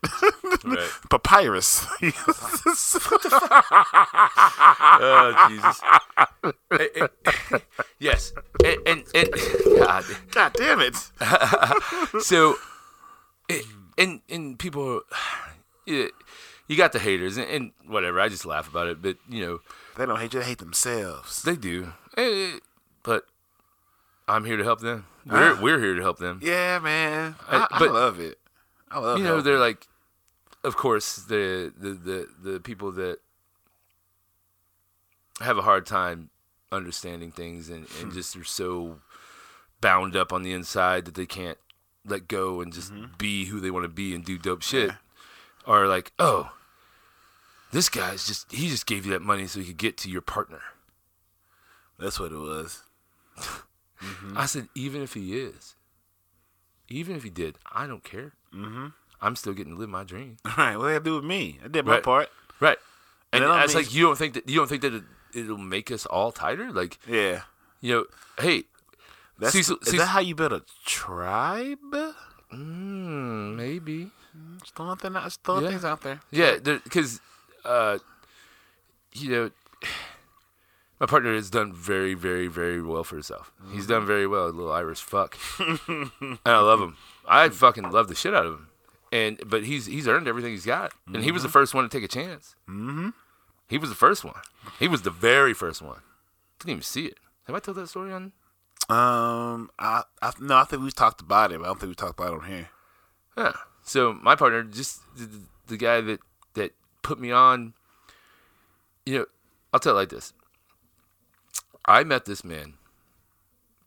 Right. papyrus. Oh Jesus! Eh, eh, yes, and and, and God. God damn it! So, it, and and people, yeah, you got the haters and, and whatever. I just laugh about it, but you know They don't hate you; they hate themselves. they do. Eh, but I'm here to help them. We're Ah. we're here to help them. Yeah, man. I- I, I love it. I love. you know helping. they're like of course the, the the the people that have a hard time understanding things and, and just are so bound up on the inside that they can't let go and just be who they want to be and do dope shit are like oh this guy's just he just gave you that money so he could get to your partner That's what it was. i said even if he is even if he did i don't care mm-hmm. i'm still getting to live my dream All right, what they got to do with me? I did my Right. part. Right. And don't it's mean- like you don't think that you don't think that it, it'll make us all tighter. Like Yeah. you know, hey, That's, Cecil, is Cecil- that how you build a tribe? mm, maybe, Just throwing, thing, just throwing Yeah. things out there. yeah, because uh, you know, my partner has done very, very, very well for himself. He's done very well, little Irish fuck, and I love him. I fucking love the shit out of him, and but he's he's earned everything he's got, and he was the first one to take a chance. Mm-hmm. He was the first one. He was the very first one. Didn't even see it. Have I told that story on? Um, I, I no, I think we've talked about it, but I don't think we talked about it on here. Yeah. So my partner, just the, the- guy that that put me on. You know, I'll tell it like this. I met this man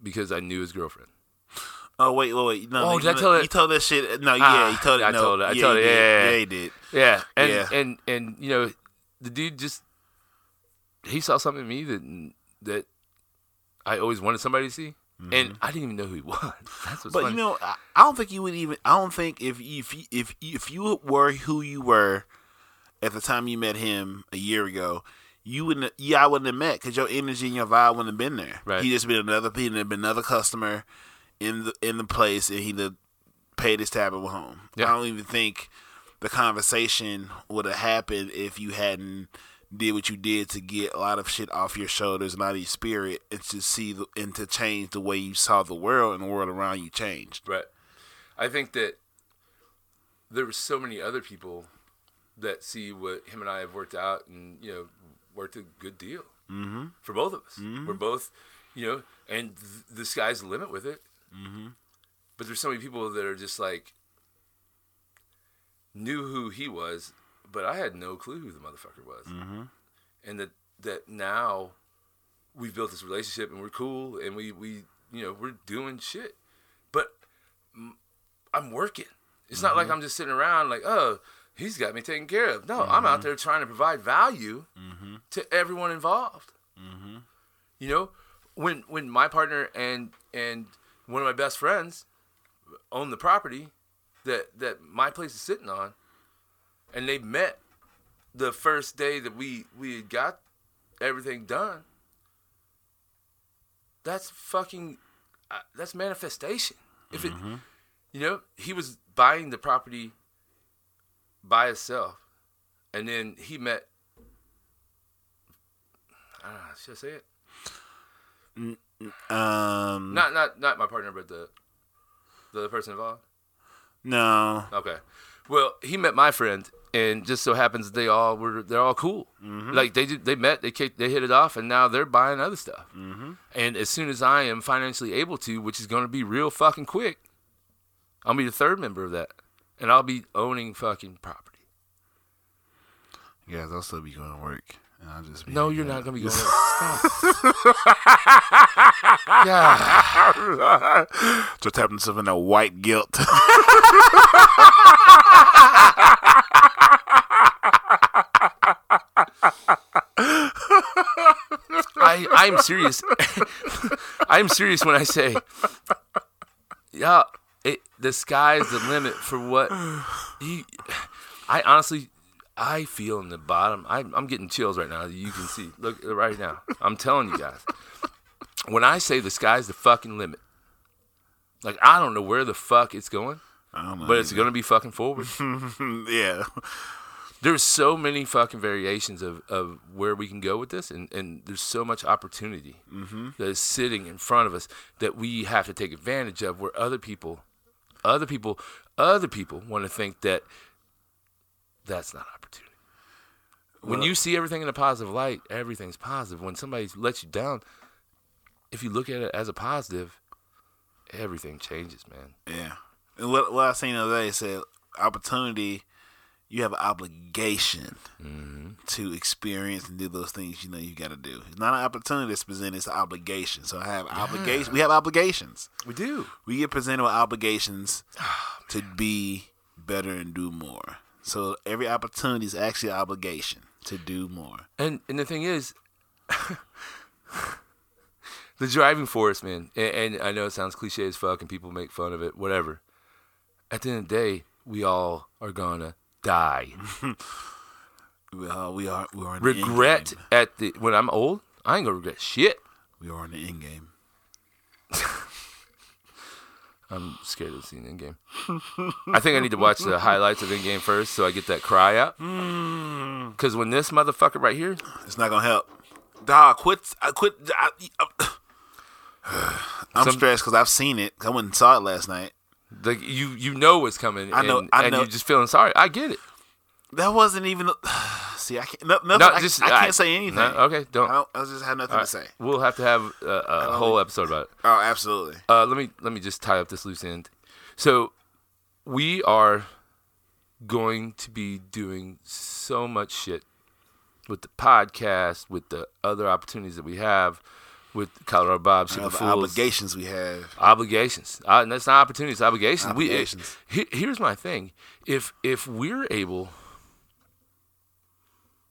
because I knew his girlfriend. Oh wait, wait, wait. No, Oh, you, did I tell you it? told that shit. No, yeah, Ah, you told it. I no, told it, I yeah, told it, yeah, yeah, yeah, yeah. he did. Yeah, and Yeah. and and you know, the dude just he saw something in me that that I always wanted somebody to see, and I didn't even know who he was. That's what's Mm-hmm. But funny. you know, I, I don't think you would even. I don't think if if you- if if you were who you were at the time you met him a year ago, you wouldn't. Yeah, I wouldn't have met because your energy and your vibe wouldn't have been there. Right. He just been another. He'd have been another customer in the in the place, and he'd have paid his tab and went home. Yeah. I don't even think the conversation would have happened if you hadn't did what you did to get a lot of shit off your shoulders and out of your spirit and to see the, and to change the way you saw the world and the world around you changed. Right. I think that there were so many other people that see what him and I have worked out and, you know, worked a good deal mm-hmm. for both of us. We're both, you know, and th- the sky's the limit with it. Mm-hmm. But there's so many people that are just like, knew who he was, but I had no clue who the motherfucker was. Mm-hmm. And that, that now we've built this relationship and we're cool and we, we you know, we're doing shit. But I'm working. It's not like mm-hmm. I'm just sitting around like, oh, he's got me taken care of. No, I'm out mm-hmm. there trying to provide value mm-hmm. to everyone involved. You know, when when my partner and and one of my best friends own the property that that my place is sitting on, and they met the first day that we we had got everything done. That's fucking uh, that's manifestation. If it, you know, he was buying the property by himself, and then he met. I don't know. Should I say it? Um, Not not not my partner, but the the other person involved. no. Okay. Well, he met my friend, and just so happens they all were they're all cool. Like they did, they met, they kicked, they hit it off, and now they're buying other stuff. Mm-hmm. And as soon as I am financially able to, which is going to be real fucking quick, I'll be the third member of that, and I'll be owning fucking property. Yeah, I'll still be going to work. And I'll just No, you're not going to be going. Stop. yeah. Just having stuff in that white guilt. I I'm serious. I'm serious when I say, yeah, it, the sky's the limit for what you. I honestly, I feel in the bottom. I'm I'm getting chills right now. You can see. Look right now. I'm telling you guys. When I say the sky's the fucking limit, like I don't know where the fuck it's going, I but it's gonna be fucking forward. yeah. There's so many fucking variations of, of where we can go with this and, and there's so much opportunity mm-hmm. that is sitting in front of us that we have to take advantage of where other people other people other people want to think that that's not opportunity. When you see everything in a positive light everything's positive. When somebody lets you down if you look at it as a positive everything changes man. Yeah. And I seen the other day said opportunity, you have an obligation mm-hmm. to experience and do those things you know you got to do. It's not an opportunity that's presented, it's an obligation. So I have obligation. We have obligations. we do We get presented with obligations oh, to be better and do more. So every opportunity is actually an obligation to do more. And and the thing is, the driving force, man. And, and I know it sounds cliche as fuck, and people make fun of it. Whatever. At the end of the day, we all are gonna die. We are, we are, we are in the end regret game. at the when I'm old. I ain't gonna regret shit. We are in the end game. I'm scared of seeing the Endgame. I think I need to watch the highlights of the Endgame first, so I get that cry out. Hmm. Because when this motherfucker right here, It's not gonna help. Dog, quit. I quit. I, am stressed because I've seen it. I went and saw it last night. Like you you know what's coming, I know- and, I and know. you're just feeling sorry. I get it. That wasn't even. See, I can't. No, nothing, No, I, just I can't I- say anything. no, okay, don't. I don't. I just had nothing All to say. We'll have to have a, a whole episode about it. Oh, absolutely. Uh, let me let me just tie up this loose end. So we are going to be doing so much shit with the podcast, with the other opportunities that we have, with Colorado Bob, Ship of Fools, obligations we have. obligations. Uh, and that's not opportunities, obligations. Obligations. We, he- here's my thing: if if we're able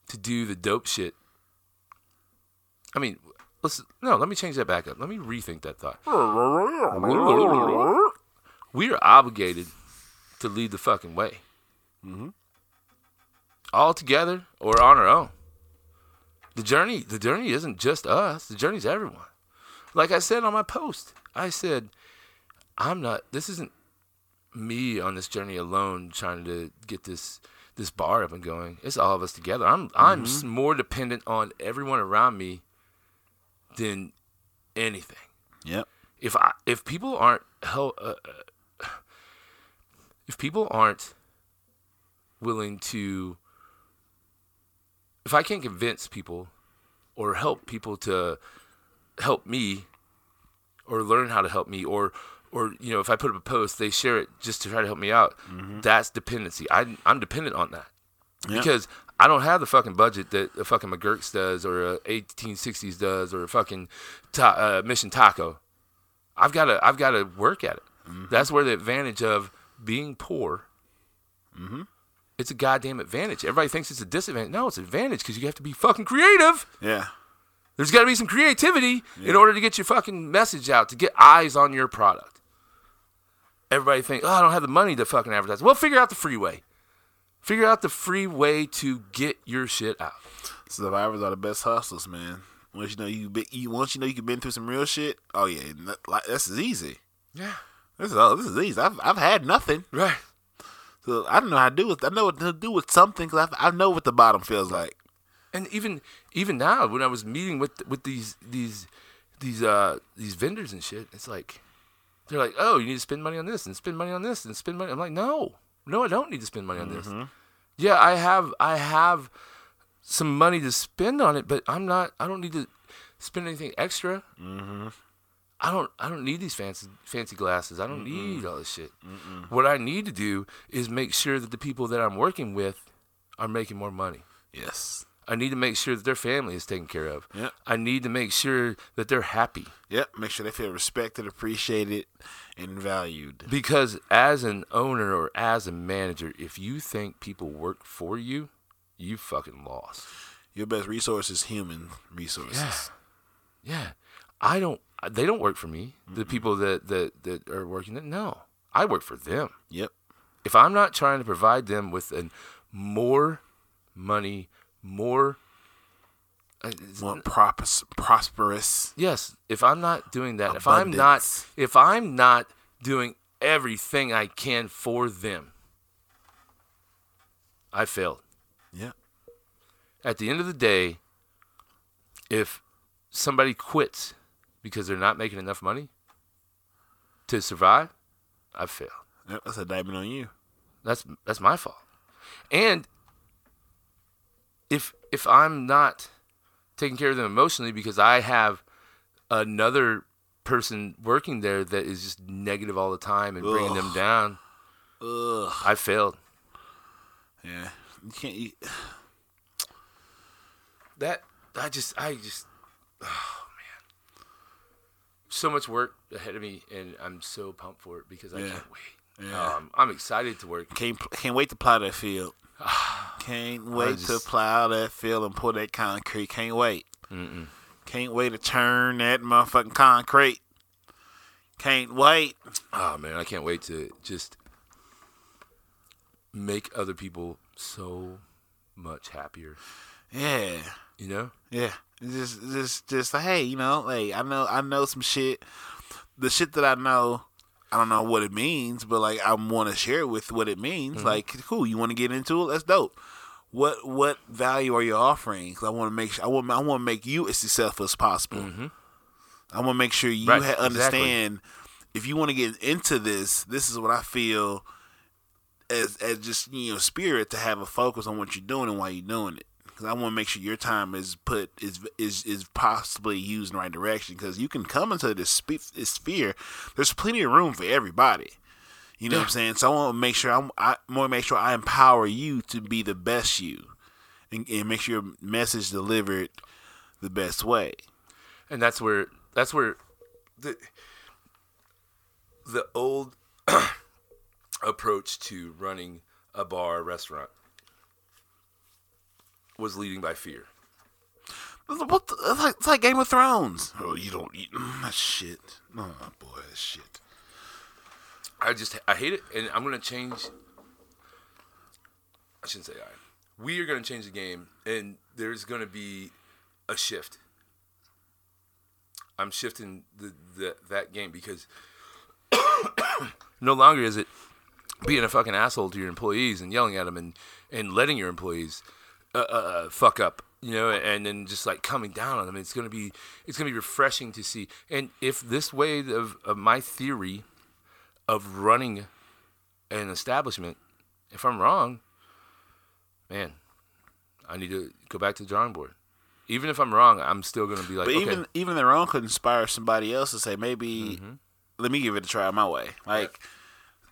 to do the dope shit, I mean, let's no. Let me change that back up. Let me rethink that thought. We are obligated to lead the fucking way. All together or on our own. The journey, the journey isn't just us. The journey's everyone. Like I said on my post, I said, I'm not. This isn't me on this journey alone trying to get this this bar up and going. It's all of us together. I'm I'm s- more dependent on everyone around me than anything Yep. if I if people aren't hel- uh, uh, if people aren't willing to if I can't convince people or help people to help me or learn how to help me or or you know if I put up a post they share it just to try to help me out mm-hmm. that's dependency I I'm dependent on that Yeah. because I don't have the fucking budget that a fucking McGurk's does or a 1860s does or a fucking ta- uh, Mission Taco. I've got to I've got to work at it. Mm-hmm. That's where the advantage of being poor. Mm-hmm. It's a goddamn advantage. Everybody thinks it's a disadvantage. No, it's an advantage because you have to be fucking creative. Yeah. There's got to be some creativity in order to get your fucking message out, to get eyes on your product. Everybody think, oh, I don't have the money to fucking advertise. Well, figure out the free way. Figure out the free way to get your shit out. Survivors are the best hustlers, man. Once you know you, be, you once you know you've been through some real shit. Oh yeah, like this is easy. Yeah. This is oh, this is easy. I've I've had nothing, Right. So I don't know how to do with. I know what to do with something because I, I know what the bottom feels like. And even even now, when I was meeting with with these these these uh these vendors and shit, it's like they're like, "Oh, you need to spend money on this and spend money on this and spend money." I'm like, "No, no, I don't need to spend money on this. Yeah, I have I have some money to spend on it, but I'm not. I don't need to spend anything extra. Mm-hmm. I don't. I don't need these fancy fancy glasses. I don't need all this shit. What I need to do is make sure that the people that I'm working with are making more money. Yes. I need to make sure that their family is taken care of. Yep. I need to make sure that they're happy. Yep. Make sure they feel respected, appreciated, and valued. Because as an owner or as a manager, if you think people work for you, you fucking lost. Your best resource is human resources. Yeah. Yeah. I don't they don't work for me. The people that, that, that are working it, no. I work for them. Yep. If I'm not trying to provide them with an more money, more uh, More propos- prosperous. Yes, if I'm not doing that, if I'm not if I'm not doing everything I can for them, I failed. Yeah. At the end of the day, if somebody quits because they're not making enough money to survive, I failed. Yep. That's a diamond on you. That's that's my fault. And if if I'm not taking care of them emotionally because I have another person working there that is just negative all the time and bringing them down, Ugh. I failed. Yeah. You can't. You, That I just I just oh. So much work ahead of me and I'm so pumped for it because I Yeah. can't wait. Yeah. Um, I'm excited to work. can't can't wait to plow that field. Can't wait to plow that field and pull that concrete. Can't wait. Can't wait to turn that motherfucking concrete. Can't wait. Oh man, I can't wait to just make other people so much happier. Yeah. You know? Yeah, just, just, just like, hey, you know, like I know, I know some shit. The shit that I know, I don't know what it means, but like, I want to share with what it means. Mm-hmm. Like, cool, you want to get into it? That's dope. What, what value are you offering? 'Cause I want to make, sure, I want, I want to make you as successful as possible. Mm-hmm. I want to make sure you Right, ha- exactly. understand. If you want to get into this, this is what I feel as, as just you know, spirit to have a focus on what you're doing and why you're doing it because I want to make sure your time is put is is is possibly used in the right direction. Because you can come into this, spe- this sphere, there's plenty of room for everybody. You know what I'm saying? So I want to make sure I'm, I want to make sure I empower you to be the best you, and, and make sure your message delivered the best way. And that's where that's where the the old approach to running a bar restaurant was leading by fear. What the, it's, like, it's like Game of Thrones. Oh, you don't eat mm, that shit. Oh my boy, that shit. I just I hate it, and I'm gonna change. I shouldn't say I. We are gonna change the game, and there's gonna be a shift. I'm shifting the, the that game because no longer is it being a fucking asshole to your employees and yelling at them and and letting your employees uh, uh, uh, fuck up, you know, and then just like coming down on them. It's gonna be it's gonna be refreshing to see. And if this way of, of my theory of running an establishment, if I'm wrong, man, I need to go back to the drawing board. Even if I'm wrong, I'm still gonna be like, But okay, even even their own could inspire somebody else to say maybe let me give it a try my way. Like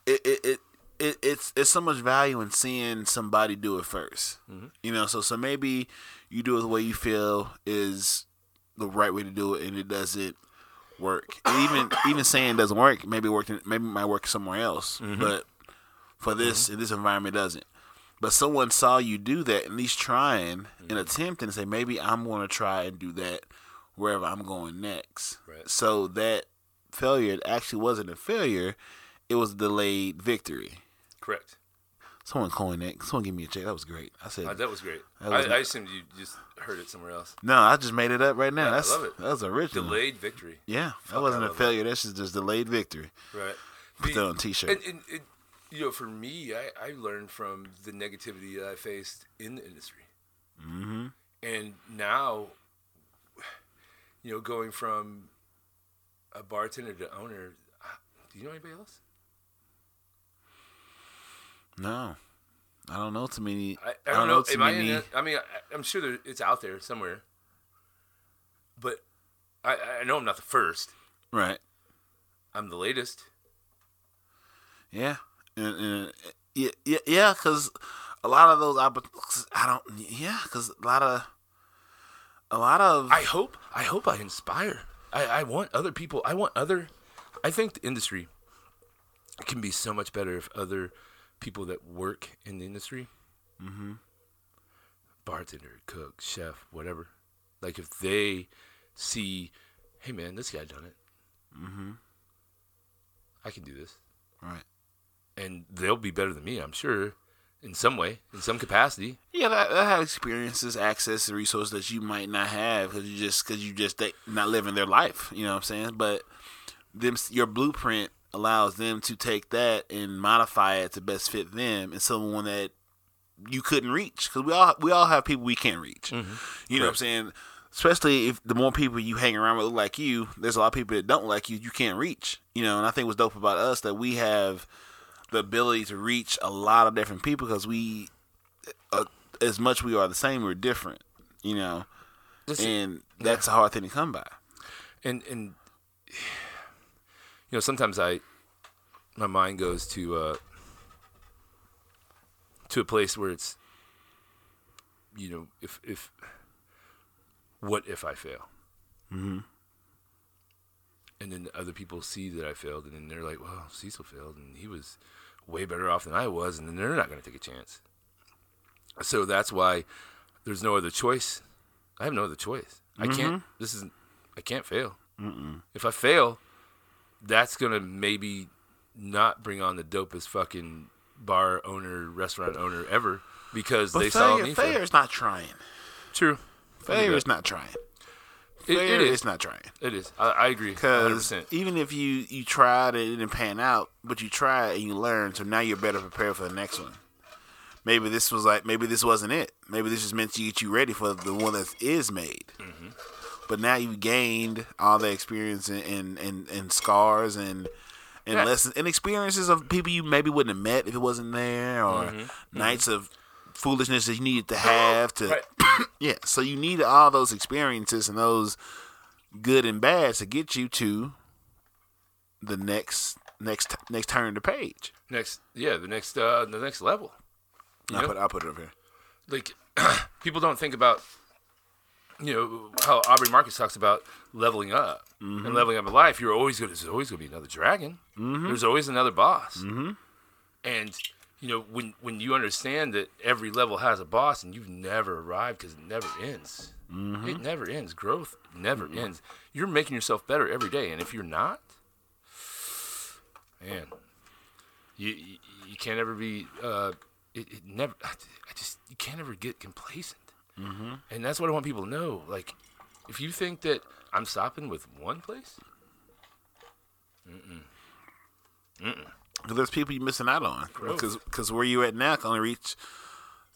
it, it, it, it it's it's so much value in seeing somebody do it 1st mm-hmm. You know, so so maybe you do it the way you feel is the right way to do it, and it doesn't work. And even even saying it doesn't work, maybe it worked. in- Maybe it might work somewhere else, mm-hmm. but for this mm-hmm. in this environment, it doesn't. But someone saw you do that, at least trying and attempting, and say maybe I'm going to try and do that wherever I'm going next. Right. So that failure actually wasn't a failure; it was a delayed victory. Correct. Someone coined that. Someone give me a check. That was great. I said Uh, that was great. That was- I, I assumed you just heard it somewhere else. no. I just made it up right now. Yeah, I That's love it. that was original. Delayed victory. Yeah, Fuck, that wasn't a failure. That's just, just delayed victory. Right. Put that on t-shirt. And, and, and you know, for me, I, I learned from the negativity that I faced in the industry. Mm-hmm. And now, you know, going from a bartender to owner, do you know anybody else? No, I don't know too many. I, I don't know. too Am I, many. in it? I mean, I, I'm sure there, it's out there somewhere. But I, I know I'm not the first. right. I'm the latest. Yeah, and, and yeah, yeah, yeah, because a lot of those I don't. Yeah, because a lot of a lot of I hope I hope I inspire. I, I want other people. I want other. I think the industry can be so much better if other people that work in the industry, mm-hmm. bartender, cook, chef, whatever, like if they see, hey man, this guy done it. Mm-hmm. I can do this, right. and they'll be better than me. I'm sure, in some way, in some capacity. Yeah, that, that have experiences, access, and resources that you might not have because you just because you just they, not living their life. You know what I'm saying? But them your blueprint allows them to take that and modify it to best fit them and someone that you couldn't reach because we all we all have people we can't reach. You know what I'm saying? Especially if the more people you hang around with look like you, there's a lot of people that don't like you. You can't reach. You know, and I think what's dope about us that we have the ability to reach a lot of different people because we uh, as much we are the same, we're different, you know, and that's a hard thing to come by. and and know sometimes I my mind goes to uh to a place where it's you know if if what if I fail? Mm-hmm. and then other people see that I failed and then they're like well Cecil failed and he was way better off than I was and then they're not going to take a chance. So that's why there's no other choice. I have no other choice. I can't this is I can't fail. If I fail, that's gonna maybe not bring on the dopest fucking bar owner, restaurant owner ever because But they saw me. is not trying. True, Failure is not trying. It, it is. not trying. It is. I, I agree. Because even if you you tried and it didn't pan out, but you tried and you learned, so now you're better prepared for the next one. Maybe this was like maybe this wasn't it. Maybe this is meant to get you ready for the one that is made. Mm-hmm. But now you've gained all the experience and and, and, and scars and and Yeah. lessons and experiences of people you maybe wouldn't have met if it wasn't there, or nights of foolishness that you needed to have to. Right. yeah, so you need all those experiences and those good and bad to get you to the next next next turn the page. Next, yeah, the next, uh, the next level. I'll put I'll put it up here. Like people don't think about, you know, how Aubrey Marcus talks about leveling up and mm-hmm. leveling up in life. You're always going. to There's always going to be another dragon. Mm-hmm. There's always another boss. Mm-hmm. And you know, when when you understand that every level has a boss and you've never arrived because it never ends. It never ends. Growth never ends. You're making yourself better every day, and if you're not, man, you you, you can't ever be. Uh, it, it never. I, I just you can't ever get complacent. Mm-hmm. And that's what I want people to know. Like, if you think that I'm stopping with one place, Because there's people you're missing out on. Because where you at now can only reach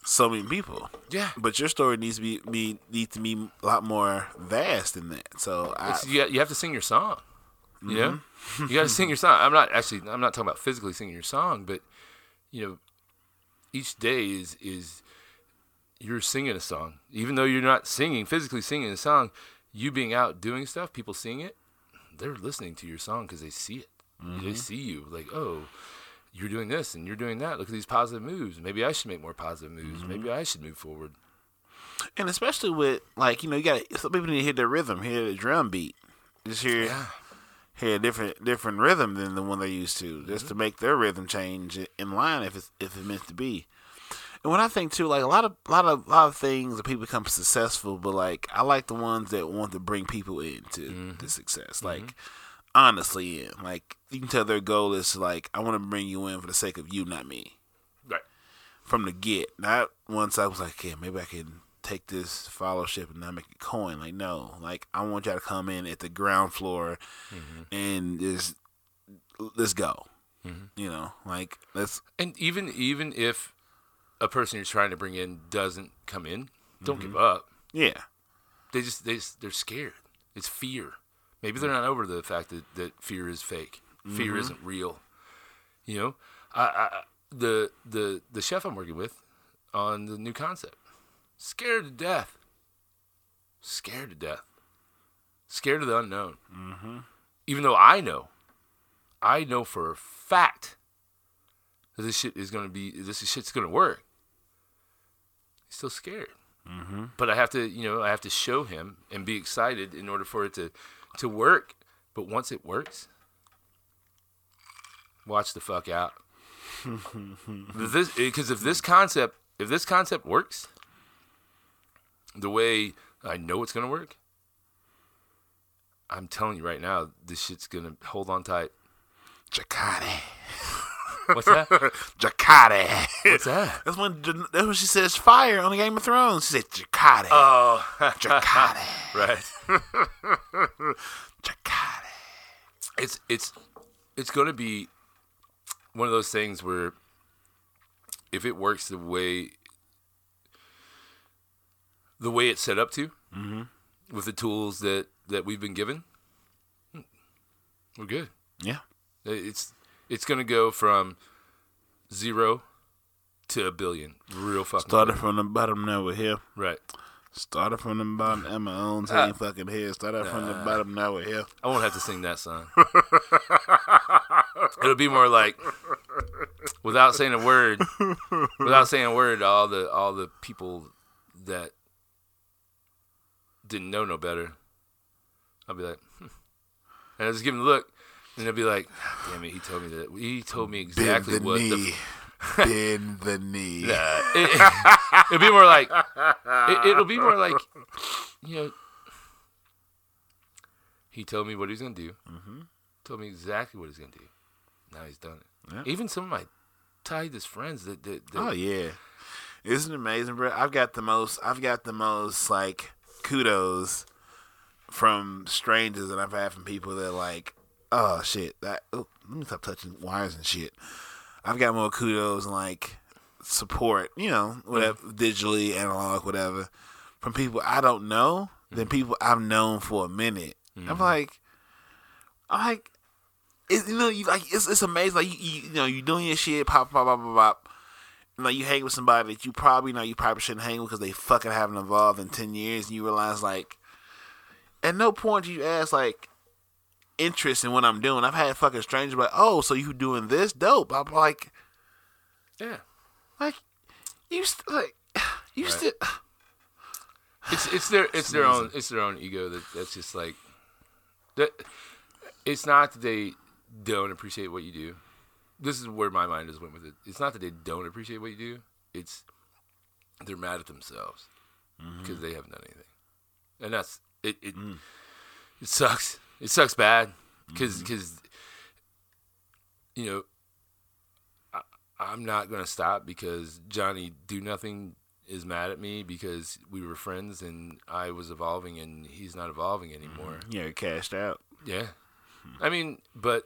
so many people. Yeah. But your story needs to be, be needs to be a lot more vast than that. So I, you, you have to sing your song. You know, you got to sing your song. I'm not actually. I'm not talking about physically singing your song, but you know, each day is is you're singing a song, even though you're not singing physically singing a song. You being out doing stuff, people seeing it, they're listening to your song because they see it. They mm-hmm. see you like, oh, you're doing this and you're doing that. Look at these positive moves. Maybe I should make more positive moves. Mm-hmm. Maybe I should move forward. and especially with like you know you got some people need to hear the rhythm, hear the drum beat, just hear Yeah. hear a different different rhythm than the one they're used to, just mm-hmm. to make their rhythm change in line if it's if it's meant to be. And when I think too, like a lot of a lot of a lot of things that people become successful, but like I like the ones that want to bring people into mm-hmm. the success. Mm-hmm. Like honestly, in like you can tell their goal is like I want to bring you in for the sake of you, not me. Right. From the get, not once I was like, yeah, maybe I can take this fellowship and not make a coin. Like no, like I want y'all to come in at the ground floor mm-hmm. and just let's go. You know, like let's And even even if a person you're trying to bring in doesn't come in, don't Mm-hmm. give up. yeah. They just they just, they're scared. It's fear. Maybe they're not over the fact that, that fear is fake. Fear isn't real. You know, I, I the the the chef I'm working with on the new concept, scared to death. Scared to death. Scared of the unknown. Mm-hmm. Even though I know, I know for a fact that this shit is gonna be this shit's gonna work. He's still scared mm-hmm. but I have to, you know, I have to show him and be excited in order for it to to work. But once it works, watch the fuck out. This because if this concept if this concept works the way I know it's gonna work, I'm telling you right now, this shit's gonna hold on tight. Jacati. What's that? Jacati. What's that? That's when that's when she says fire on the Game of Thrones. She said Jacati. Oh, Jacati. right. Jacati. it's it's it's going to be one of those things where if it works the way the way it's set up to with the tools that that we've been given hmm, we're good Yeah. it's it's going to go from zero to a billion real fucking Started from the bottom, now we're here. right Started from the bottom, and my own Ah. ain't fucking here. Started from the bottom, now we're here. I won't have to sing that song. It'll be more like without saying a word, without saying a word, all the all the people that didn't know no better. I'll be like, hmm. and I just give them a look, and they'll be like, "Damn it, he told me that. He told me exactly the what the." knee. Bend the knee. It, it'll be more like it, it'll be more like you know he told me what he was gonna do mm-hmm. told me exactly what he's gonna do now he's done it Yeah. even some of my tightest friends that, that, that Oh yeah, isn't it amazing, bro? I've got the most. I've got the most like kudos from strangers that I've had from people that like, oh shit, that. Oh, let me stop touching wires and shit. I've got more kudos and like support, you know, whatever, mm-hmm. digitally, analog, whatever, from people I don't know than mm-hmm. people I've known for a minute. I'm mm-hmm. like, I'm like, it, you know, you like it's it's amazing. Like you, you, you know, you doing your shit, pop, pop, pop, pop, pop. You know, you hang with somebody that you probably know you probably shouldn't hang with because they fucking haven't evolved in ten years, and you realize like, at no point do you ask like interest in what I'm doing. I've had fucking strangers like, oh, so you doing this? Dope. I'm like, yeah like, you st- like, you Right. still. it's it's their it's their own it's their own ego that that's just like that it's not that they don't appreciate what you do this is where my mind just went with it it's not that they don't appreciate what you do it's they're mad at themselves mm-hmm. because they haven't done anything and that's it it, mm. it sucks it sucks bad because because mm-hmm. you know I, i'm not gonna stop because johnny do nothing is mad at me because we were friends and I was evolving and he's not evolving mm-hmm. anymore. Yeah, cashed out. Yeah. Hmm. I mean, but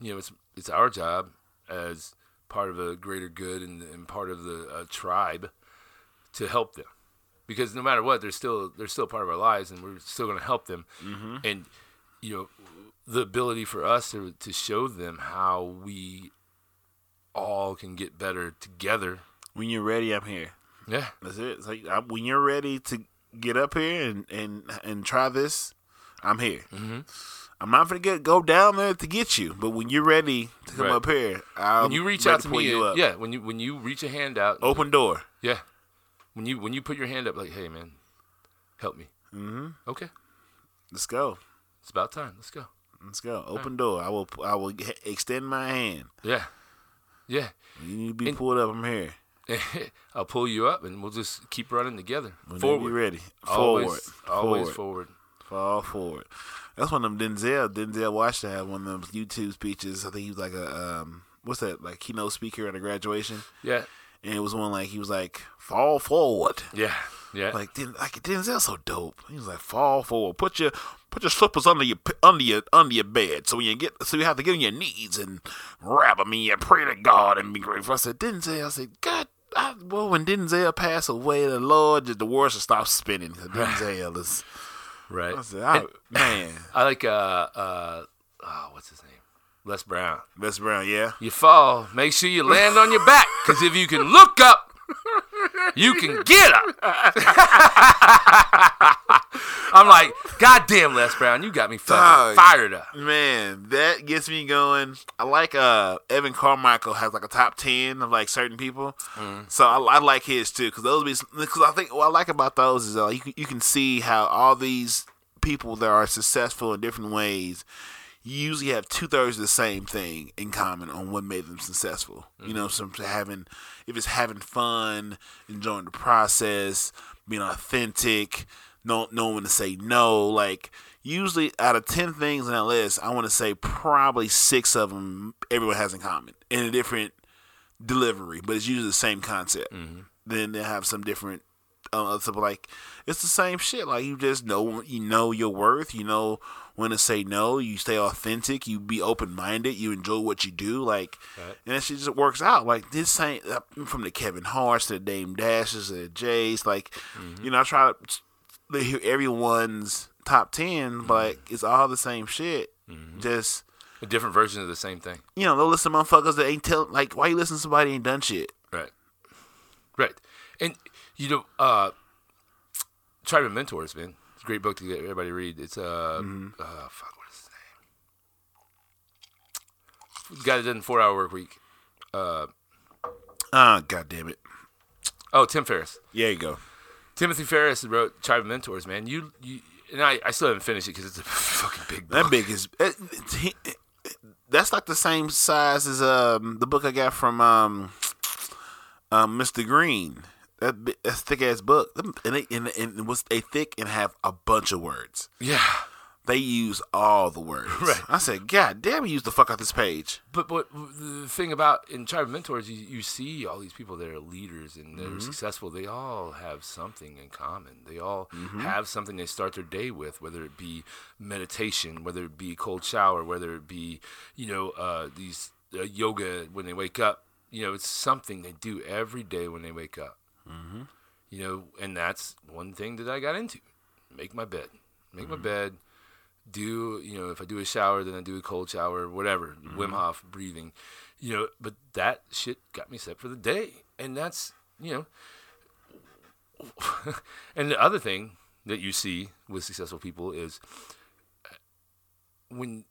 you know, it's it's our job as part of a greater good and, and part of the uh, tribe to help them. Because no matter what, they're still they're still part of our lives and we're still going to help them. Mm-hmm. And you know, the ability for us to to show them how we all can get better together. When you're ready, I'm here. Yeah. That's it. It's like I, when you're ready to get up here and and and try this, I'm here. Mm-hmm. I'm not gonna get go down there to get you, but when you're ready to come Right. up here, I'll when you reach out to me, you and- up. yeah, when you when you reach a hand out, open door. yeah, when you when you put your hand up, like, hey man, help me. Mm-hmm. Okay, Let's go. It's about time. Let's go. Let's go. Open door. I will. I will extend my hand. Yeah, yeah. You need to be And- pulled up. I'm here. I'll pull you up, and we'll just keep running together. Whenever forward, ready. Forward. always, always forward. forward. Fall forward. That's one of them Denzel. Denzel Washington had one of them YouTube speeches. I think he was like a um, what's that like keynote speaker at a graduation, Yeah, and it was one like he was like fall forward. yeah, Yeah. Like, Den- like Denzel's so dope. He was like, fall forward, put your put your slippers under your under your under your bed, so when you get so you have to get on your knees and grab them and you pray to God and be grateful. I said, Denzel. I said, God. I, well, when Denzel passed away, the Lord, just the world should stop spinning. Denzel is, right. I said, I, And man, I like uh uh oh, what's his name? Les Brown. Les Brown, yeah. You fall, make sure you land on your back, because if you can look up, you can get up. I'm like, God damn, Les Brown, you got me fucking Dog. fired up. Man, that gets me going. I like uh Evan Carmichael has like a top ten of like certain people, so I, I like his too because those be because I think what I like about those is uh, you you can see how all these people that are successful in different ways usually have two thirds of the same thing in common on what made them successful. You know, some having if it's having fun, enjoying the process, being authentic, know, knowing when to say no. Like usually, out of ten things on that list, I want to say probably six of them everyone has in common in a different delivery, but it's usually the same concept. Then they have some different uh, like it's the same shit. Like you just know you know your worth. You know when to say no. You stay authentic. You be open minded. You enjoy what you do. Like Right. and that shit just works out. Like this ain't uh, from the Kevin Harts to the Dame Dashes to the Jays. Like you know I try to hear everyone's top ten, but like, it's all the same shit. Just A different version of the same thing. you know, they'll listen to motherfuckers that ain't tell like why you listen to somebody ain't done shit. Right. Right. And you know, uh Tribe Mentors, man. Great book to get everybody to read. It's uh, uh fuck, what is his name? The guy that did four hour work week. Uh Ah, god damn it. oh, Tim Ferriss. Yeah, you go. Timothy Ferriss wrote Tribe of Mentors, man. You, you and I, I still haven't finished it because it's a fucking big book. That big is it, it- he- that's like the same size as um the book I got from um um Mr. Green. That bi- that's thick ass book, and it, and, and it was they thick and have a bunch of words. Yeah. They use all the words. Right. I said, God damn, he used the fuck out this page. But but the thing about in Tribe of Mentors, you, you see all these people that are leaders and that are successful. They all have something in common. They all have something they start their day with, whether it be meditation, whether it be cold shower, whether it be you know uh, these uh, yoga when they wake up. You know, it's something they do every day when they wake up. You know, and that's one thing that I got into. Make my bed. Make my bed do you know if I do a shower, then I do a cold shower, whatever, Wim Hof breathing, you know. But that shit got me set for the day, and that's you know. and the other thing that you see with successful people is when,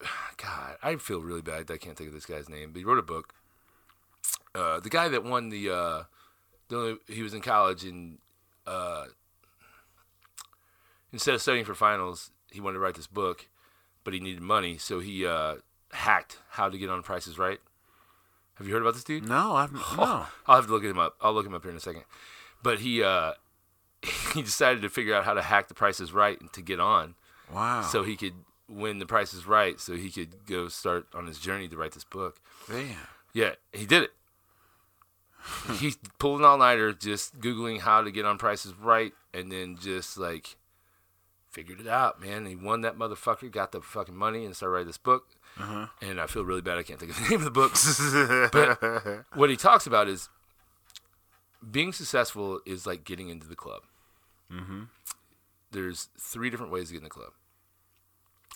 God, I feel really bad. that I can't think of this guy's name, but he wrote a book. Uh, the guy that won the, uh, the he was in college and uh, instead of studying for finals, he wanted to write this book, but he needed money, so he uh, hacked how to get on Prices Right. Have you heard about this dude? No, I've no. I'll have to look him up. I'll look him up here in a second. But he uh, he decided to figure out how to hack the Prices Right to get on, Wow. so he could win the Prices Right, so he could go start on his journey to write this book. damn. Yeah, he did it. He pulled an all nighter just googling how to get on prices right, and then just like figured it out, man. He won that motherfucker, got the fucking money, and started writing this book. And I feel really bad. I can't think of the name of the book. but what he talks about is being successful is like getting into the club. Mm-hmm. There's three different ways to get in the club: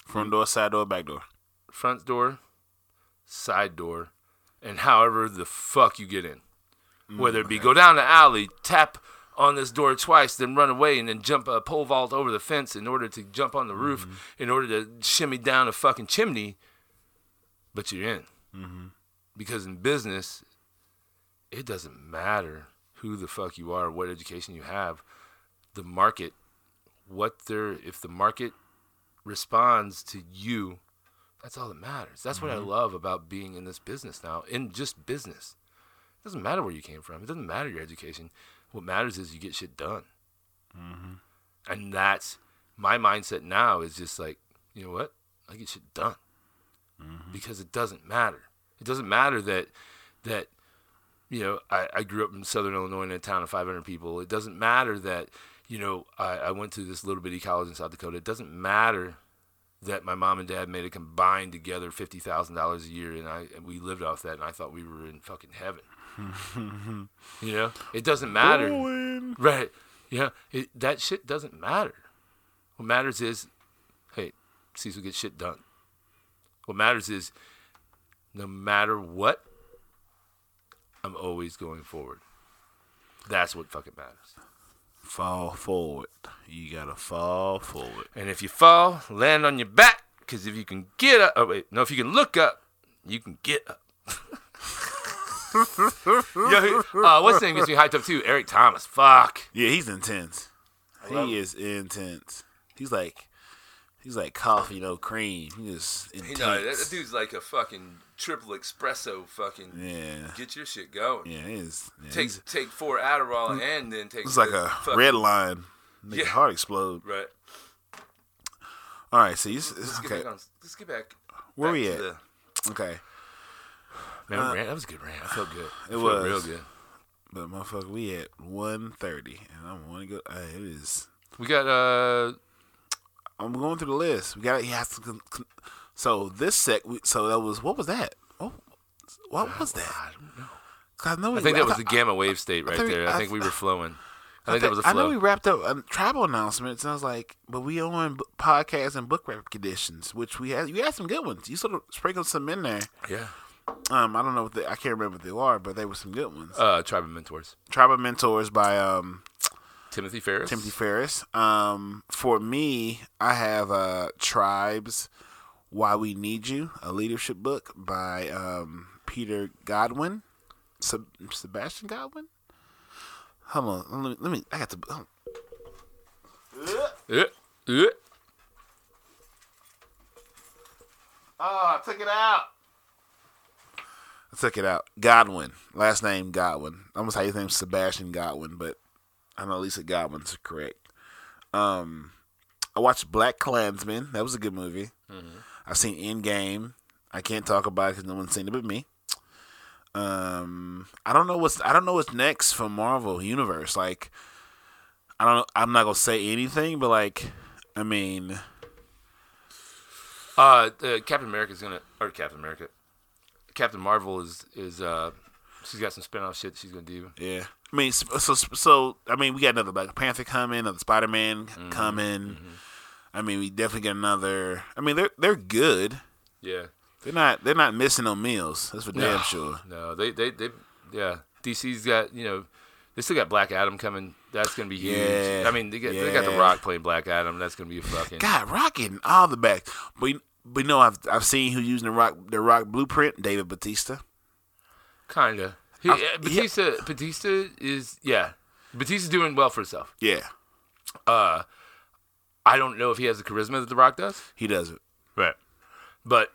Front door, side door, back door. front door, side door, and however the fuck you get in. Mm. Whether it be go down the alley, tap on this door twice, then run away, and then jump a pole vault over the fence in order to jump on the roof, mm-hmm. in order to shimmy down a fucking chimney, but you're in. Mm-hmm. Because in business, it doesn't matter who the fuck you are, what education you have, the market, what they're, if the market responds to you, that's all that matters. That's what I mm-hmm. love about being in this business now, in just business. It doesn't matter where you came from. It doesn't matter your education. What matters is you get shit done. Mm-hmm. And that's my mindset now is just like, you know what? I get shit done. Mm-hmm. Because it doesn't matter. It doesn't matter that that you know, I, I grew up in Southern Illinois in a town of 500 people. It doesn't matter that, you know, I, I went to this little bitty college in South Dakota. It doesn't matter that my mom and dad made a combined together fifty thousand dollars a year, and I and we lived off that, and I thought we were in fucking heaven. you know, it doesn't matter, Going. right? Yeah, it, that shit doesn't matter. What matters is, hey, Cecil gets shit done. What matters is, no matter what, I'm always going forward. That's what fucking matters. Fall forward. You gotta fall forward. And if you fall, land on your back. Because if you can get up, oh wait, no, if you can look up, you can get up. Yo, uh, what's his name gets me hyped up too? Eric Thomas. Fuck. Yeah, he's intense. He is intense. He's like, he's like coffee no cream. He You intense. know, that, that dude's like a fucking triple espresso. Fucking yeah, get your shit going. yeah, he is. Yeah, Take take four Adderall and then take. it's like a fucking- red line. Make your heart explode. Right. All right, so you, Let's get back on. Let's get back. Where back we at? the- Okay, man, rant, that was a good rant. I felt good. I Uh, it was. real good. but motherfucker, we at one thirty, and I want to go. Uh, it is. We got uh I'm going through the list. We got. He has to. So this sec. So that was. What was that? Oh, what was that? I don't know. I know. I think that was thought- the gamma wave state right we- there. I I think we were flowing. I I, think that was a I know we wrapped up um, tribal announcements, and I was like, "But we on b- podcast and book recommendations, which we had. You had some good ones. You sort of sprinkled some in there. Yeah. Um, I don't know what they, I can't remember what they are, but they were some good ones. Uh, Tribe of Mentors. Tribal Mentors by um, Timothy Ferriss. Timothy Ferriss. Um, for me, I have uh, Tribes, Why We Need You, a leadership book by um, Peter Godwin, Seb- Sebastian Godwin. Hold on, let me. Let me I got to. hold Uh, uh. Oh, I took it out. I took it out. Godwin. Last name Godwin. I almost how you think Sebastian Godwin, but I know Lisa Godwin's correct. Um, I watched Black Klansman. That was a good movie. I've seen Endgame. I can't talk about it because no one's seen it but me. Um, I don't know what's I don't know what's next for Marvel Universe. Like, I don't. I'm not gonna say anything, but like, I mean, Uh, uh, Captain America's gonna, or Captain America, Captain Marvel is is uh, she's got some spin-off shit she's gonna do. Yeah, I mean, so so, so I mean, we got another Black Panther coming, another Spider Man coming. I mean, we definitely get another. I mean, they're they're good. Yeah. They're not they're not missing no meals. That's for damn sure. No, they they they yeah. DC's got you know, they still got Black Adam coming. That's gonna be huge. Yeah, I mean, they got they got The. Rock playing Black Adam. That's gonna be a fucking. God, rocking all the back. But but you know, I've I've seen who's using the rock the rock blueprint. David Bautista. Kinda. He, I- uh, Bautista Bautista is yeah. Bautista's doing well for himself. Yeah, Uh, I don't know if he has the charisma that The Rock does. he does it. Right. But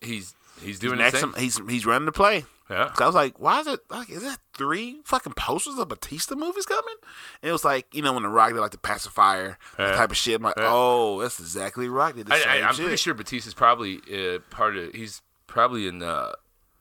he's he's doing his Next, thing. time, he's he's running the play. Yeah. 'Cause I was like, why is it like is that three fucking posters of Bautista movies coming? And it was like, you know, when the Rock did like the pacifier, that Yeah. type of shit. I'm like, Yeah. oh, that's exactly Rock did the I, same I, I'm shit. pretty sure Bautista's probably uh, part of. He's probably in uh,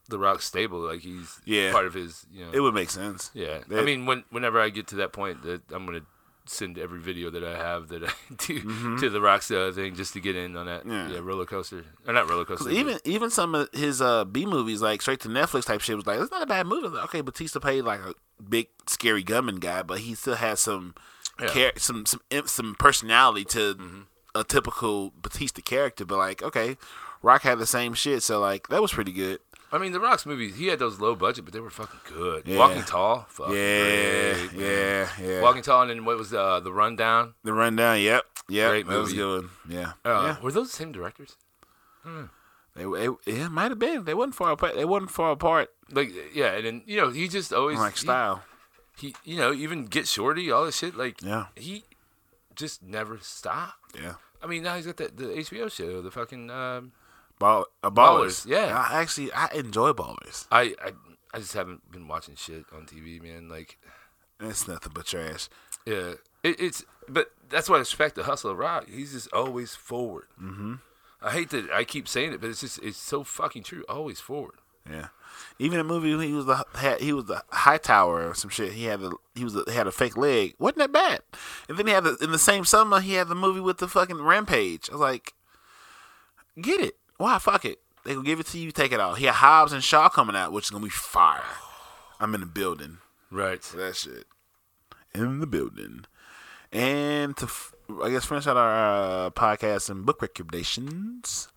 the Rock stable. Like he's Yeah. part of his. You know. It would make sense. yeah. I mean, when whenever I get to that point, that I'm gonna send every video that I have that I do to the Rock's uh, thing just to get in on that Mm-hmm. Yeah. yeah, roller coaster or not roller coaster. even even some of his uh, B movies, like straight to Netflix type shit, was like, it's not a bad movie. Like, okay, Bautista played like a big scary gunman guy, but he still has some Yeah. Mm-hmm. char- some some some personality to a typical Bautista character. But like, okay, Rock had the same shit, so like that was pretty good. I mean, the Rock's movies. He had those low budget, but they were fucking good. Yeah. Walking Tall. Fucking Yeah, great, yeah, yeah. Walking Tall, and then what was uh, the Rundown? The rundown, yep, yep, Great that was movie. good. Yeah, Uh, yeah. Were those the same directors? They, they, yeah, might have been. They wasn't far apart. They wasn't far apart. Like, yeah, and then you know he just always Like style. He, you know, even Get Shorty, all this shit. Like, Yeah. he just never stopped. Yeah. I mean, now he's got that the HBO show, the fucking. Um, Ball, uh, ballers. Ballers, yeah. I actually I enjoy ballers. I, I, I just haven't been watching shit on TV, man. Like, It's nothing but trash. yeah, it, it's. But that's why I respect the hustle of Rock. He's just always forward. Mm-hmm. I hate that I keep saying it, but it's just it's so fucking true. Always forward. Yeah. Even the movie when he was the he was the high tower or some shit. He had the he was the, he had a fake leg. wasn't that bad? And then he had the, in the same summer he had the movie with the fucking rampage. I was like, get it? Why fuck it? They will give it to you. Take it out. Here, Hobbs and Shaw coming out, which is gonna be fire. I'm in the building. Right. for that shit in the building. And to, I guess, finish out our uh, podcast and book recommendations.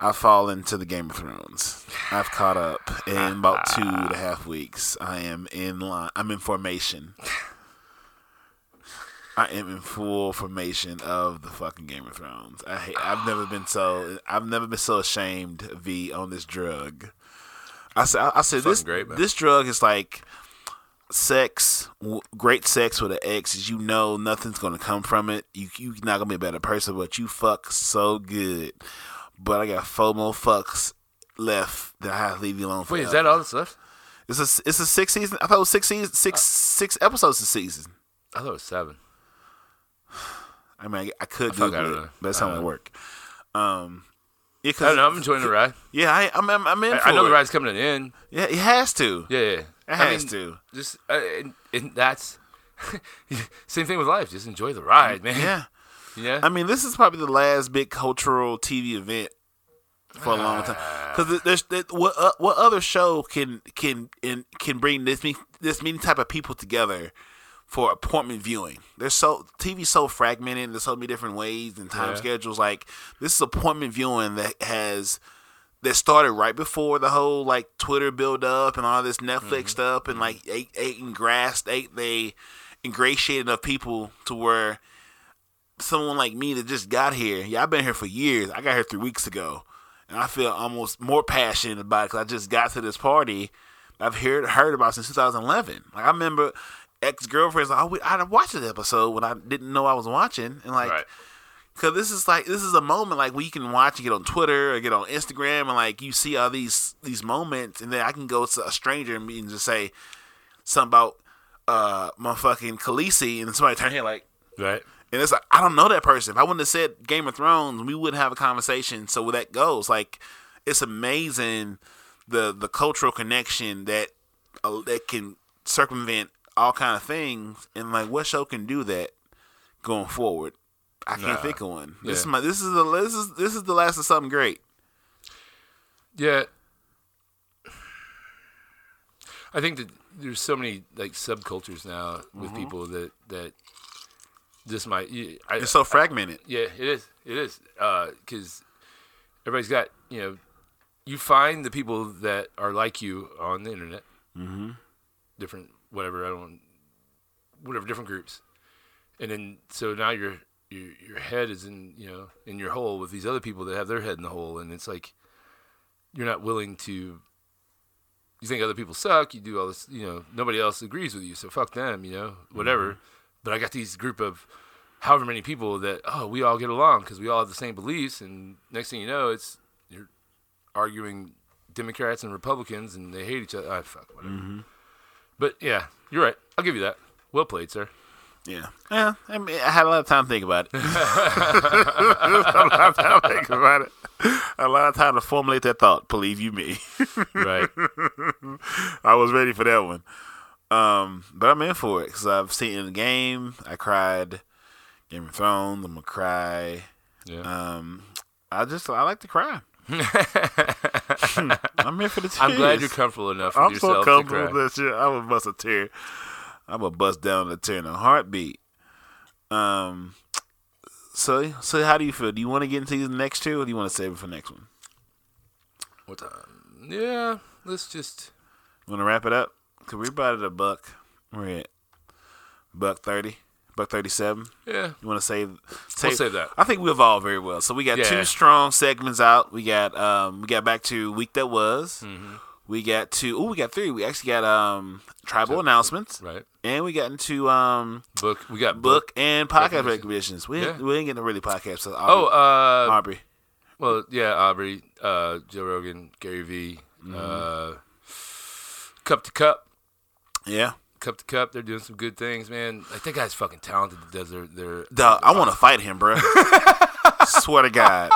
I fall into the Game of Thrones. I've caught up in about two and a half weeks. I am in line. I'm in formation. I am in full formation of the fucking Game of Thrones. I hate, I've never been so I've never been so ashamed V on this drug. I said I said this great, this drug is like sex, w- great sex with an ex. Is you know nothing's gonna come from it. You you not gonna be a better person, but you fuck so good. But I got four more fucks left that I have to leave you alone for. Wait, is that all that's left? It's a it's a six season. I thought it was six season, six uh, six episodes a season. I thought it was seven. I mean, I, I could I Google it, but that's not gonna work. Um, yeah, I don't know. I'm enjoying the ride. Yeah, I, I'm, I'm, I'm in I, I know it. the ride's coming to an end. Yeah, it has to. Yeah, yeah. It has mean, to. Just uh, and, and that's same thing with life. Just enjoy the ride, man. Yeah. Yeah. I mean, this is probably the last big cultural TV event for a long time. Because there's there, what uh, what other show can can in, can bring this me- this many type of people together for appointment viewing? There's so TV so fragmented. There's so many different ways and time Yeah. schedules. Like this is appointment viewing that has that started right before the whole like Twitter build up and all this Netflix mm-hmm. stuff and like eight eight ingrassed eight they ingratiated enough people to where someone like me that just got here, yeah, I've been here for years. I got here three weeks ago, and I feel almost more passionate about it because I just got to this party I've heard heard about since 2011. Like I remember ex girlfriends, like, oh, we, I watched the episode when I didn't know I was watching, and like. right. Cause this is like this is a moment like where you can watch and get on Twitter or get on Instagram and like you see all these these moments and then I can go to a stranger and just say something about uh motherfucking Khaleesi and somebody turn here like Right. and it's like I don't know that person. If I wouldn't have said Game of Thrones, we wouldn't have a conversation. So where that goes, like it's amazing the the cultural connection that uh, that can circumvent all kind of things. And like, what show can do that going forward? I can't Nah. think of one. This is my this is the this is this is the last of something great. Yeah. I think that there's so many like subcultures now with Mm-hmm. people that that this might. I, It's so fragmented. yeah, it is. It is uh, because everybody's got you know. You find the people that are like you on the internet. Mm-hmm. Different, whatever. I don't. Whatever, different groups, and then so now your your your head is in you know in your hole with these other people that have their head in the hole, and it's like you're not willing to you think other people suck you do all this you know nobody else agrees with you so fuck them you know whatever. But i got these group of however many people that oh we all get along because we all have the same beliefs. And next thing you know it's you're arguing democrats and republicans and they hate each other. Ah, fuck whatever but yeah you're right i'll give you that well played sir Yeah. Yeah. I mean, I had a lot of time to think about it. a lot of time to think about it. A lot of time to formulate that thought. Believe you me. right I was ready for that one. Um, but I'm in for it because I've seen it in the game. I cried. Game of Thrones. I'm gonna cry. yeah Um, I just I like to cry. I'm here for the tears. i'm glad you're comfortable enough I'm so comfortable that shit. I would bust a tear. I'm gonna bust down a tear in a heartbeat. Um. So so how do you feel? Do you want to get into these next two, or do you want to save it for next one? what time yeah let's just Want to wrap it up? Cause we're about at a buck. We're at buck thirty, buck thirty-seven. yeah You want to save? We'll save that. I think we evolved very well. So we got Yeah. two strong segments out. We got um we got back to week that was. Mm-hmm. We got two. Oh, we got three. We actually got um tribal announcements, right and we got into um book we got book and podcast recognitions. We Yeah. we ain't getting really podcast. So Oh, uh, Aubrey. well, yeah, Aubrey, uh, Joe Rogan, Gary Vee, Mm-hmm. uh, Cup to Cup, Yeah, Cup to Cup. They're doing some good things, man. Like that guy's fucking talented. That does their their. Dog, I want to fight him, bro. Swear to God,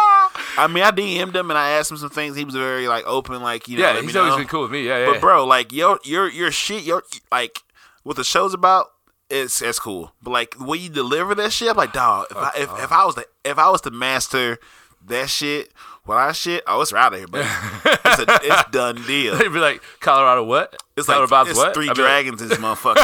I mean, I DM'd him and I asked him some things. He was very like open, like you know. yeah, he's always know. been cool with me. Yeah, yeah. But bro, like your your your shit, your like what the show's about, it's it's cool. But like the way you deliver that shit, I'm like, dog. If I if, oh, if I was the if I was to master that shit, when I shit, oh, it's out of here, but it's, a, it's done deal. They'd be like, Colorado what? It's like Colorado Bob's it's what? three like, dragons in this motherfucker. and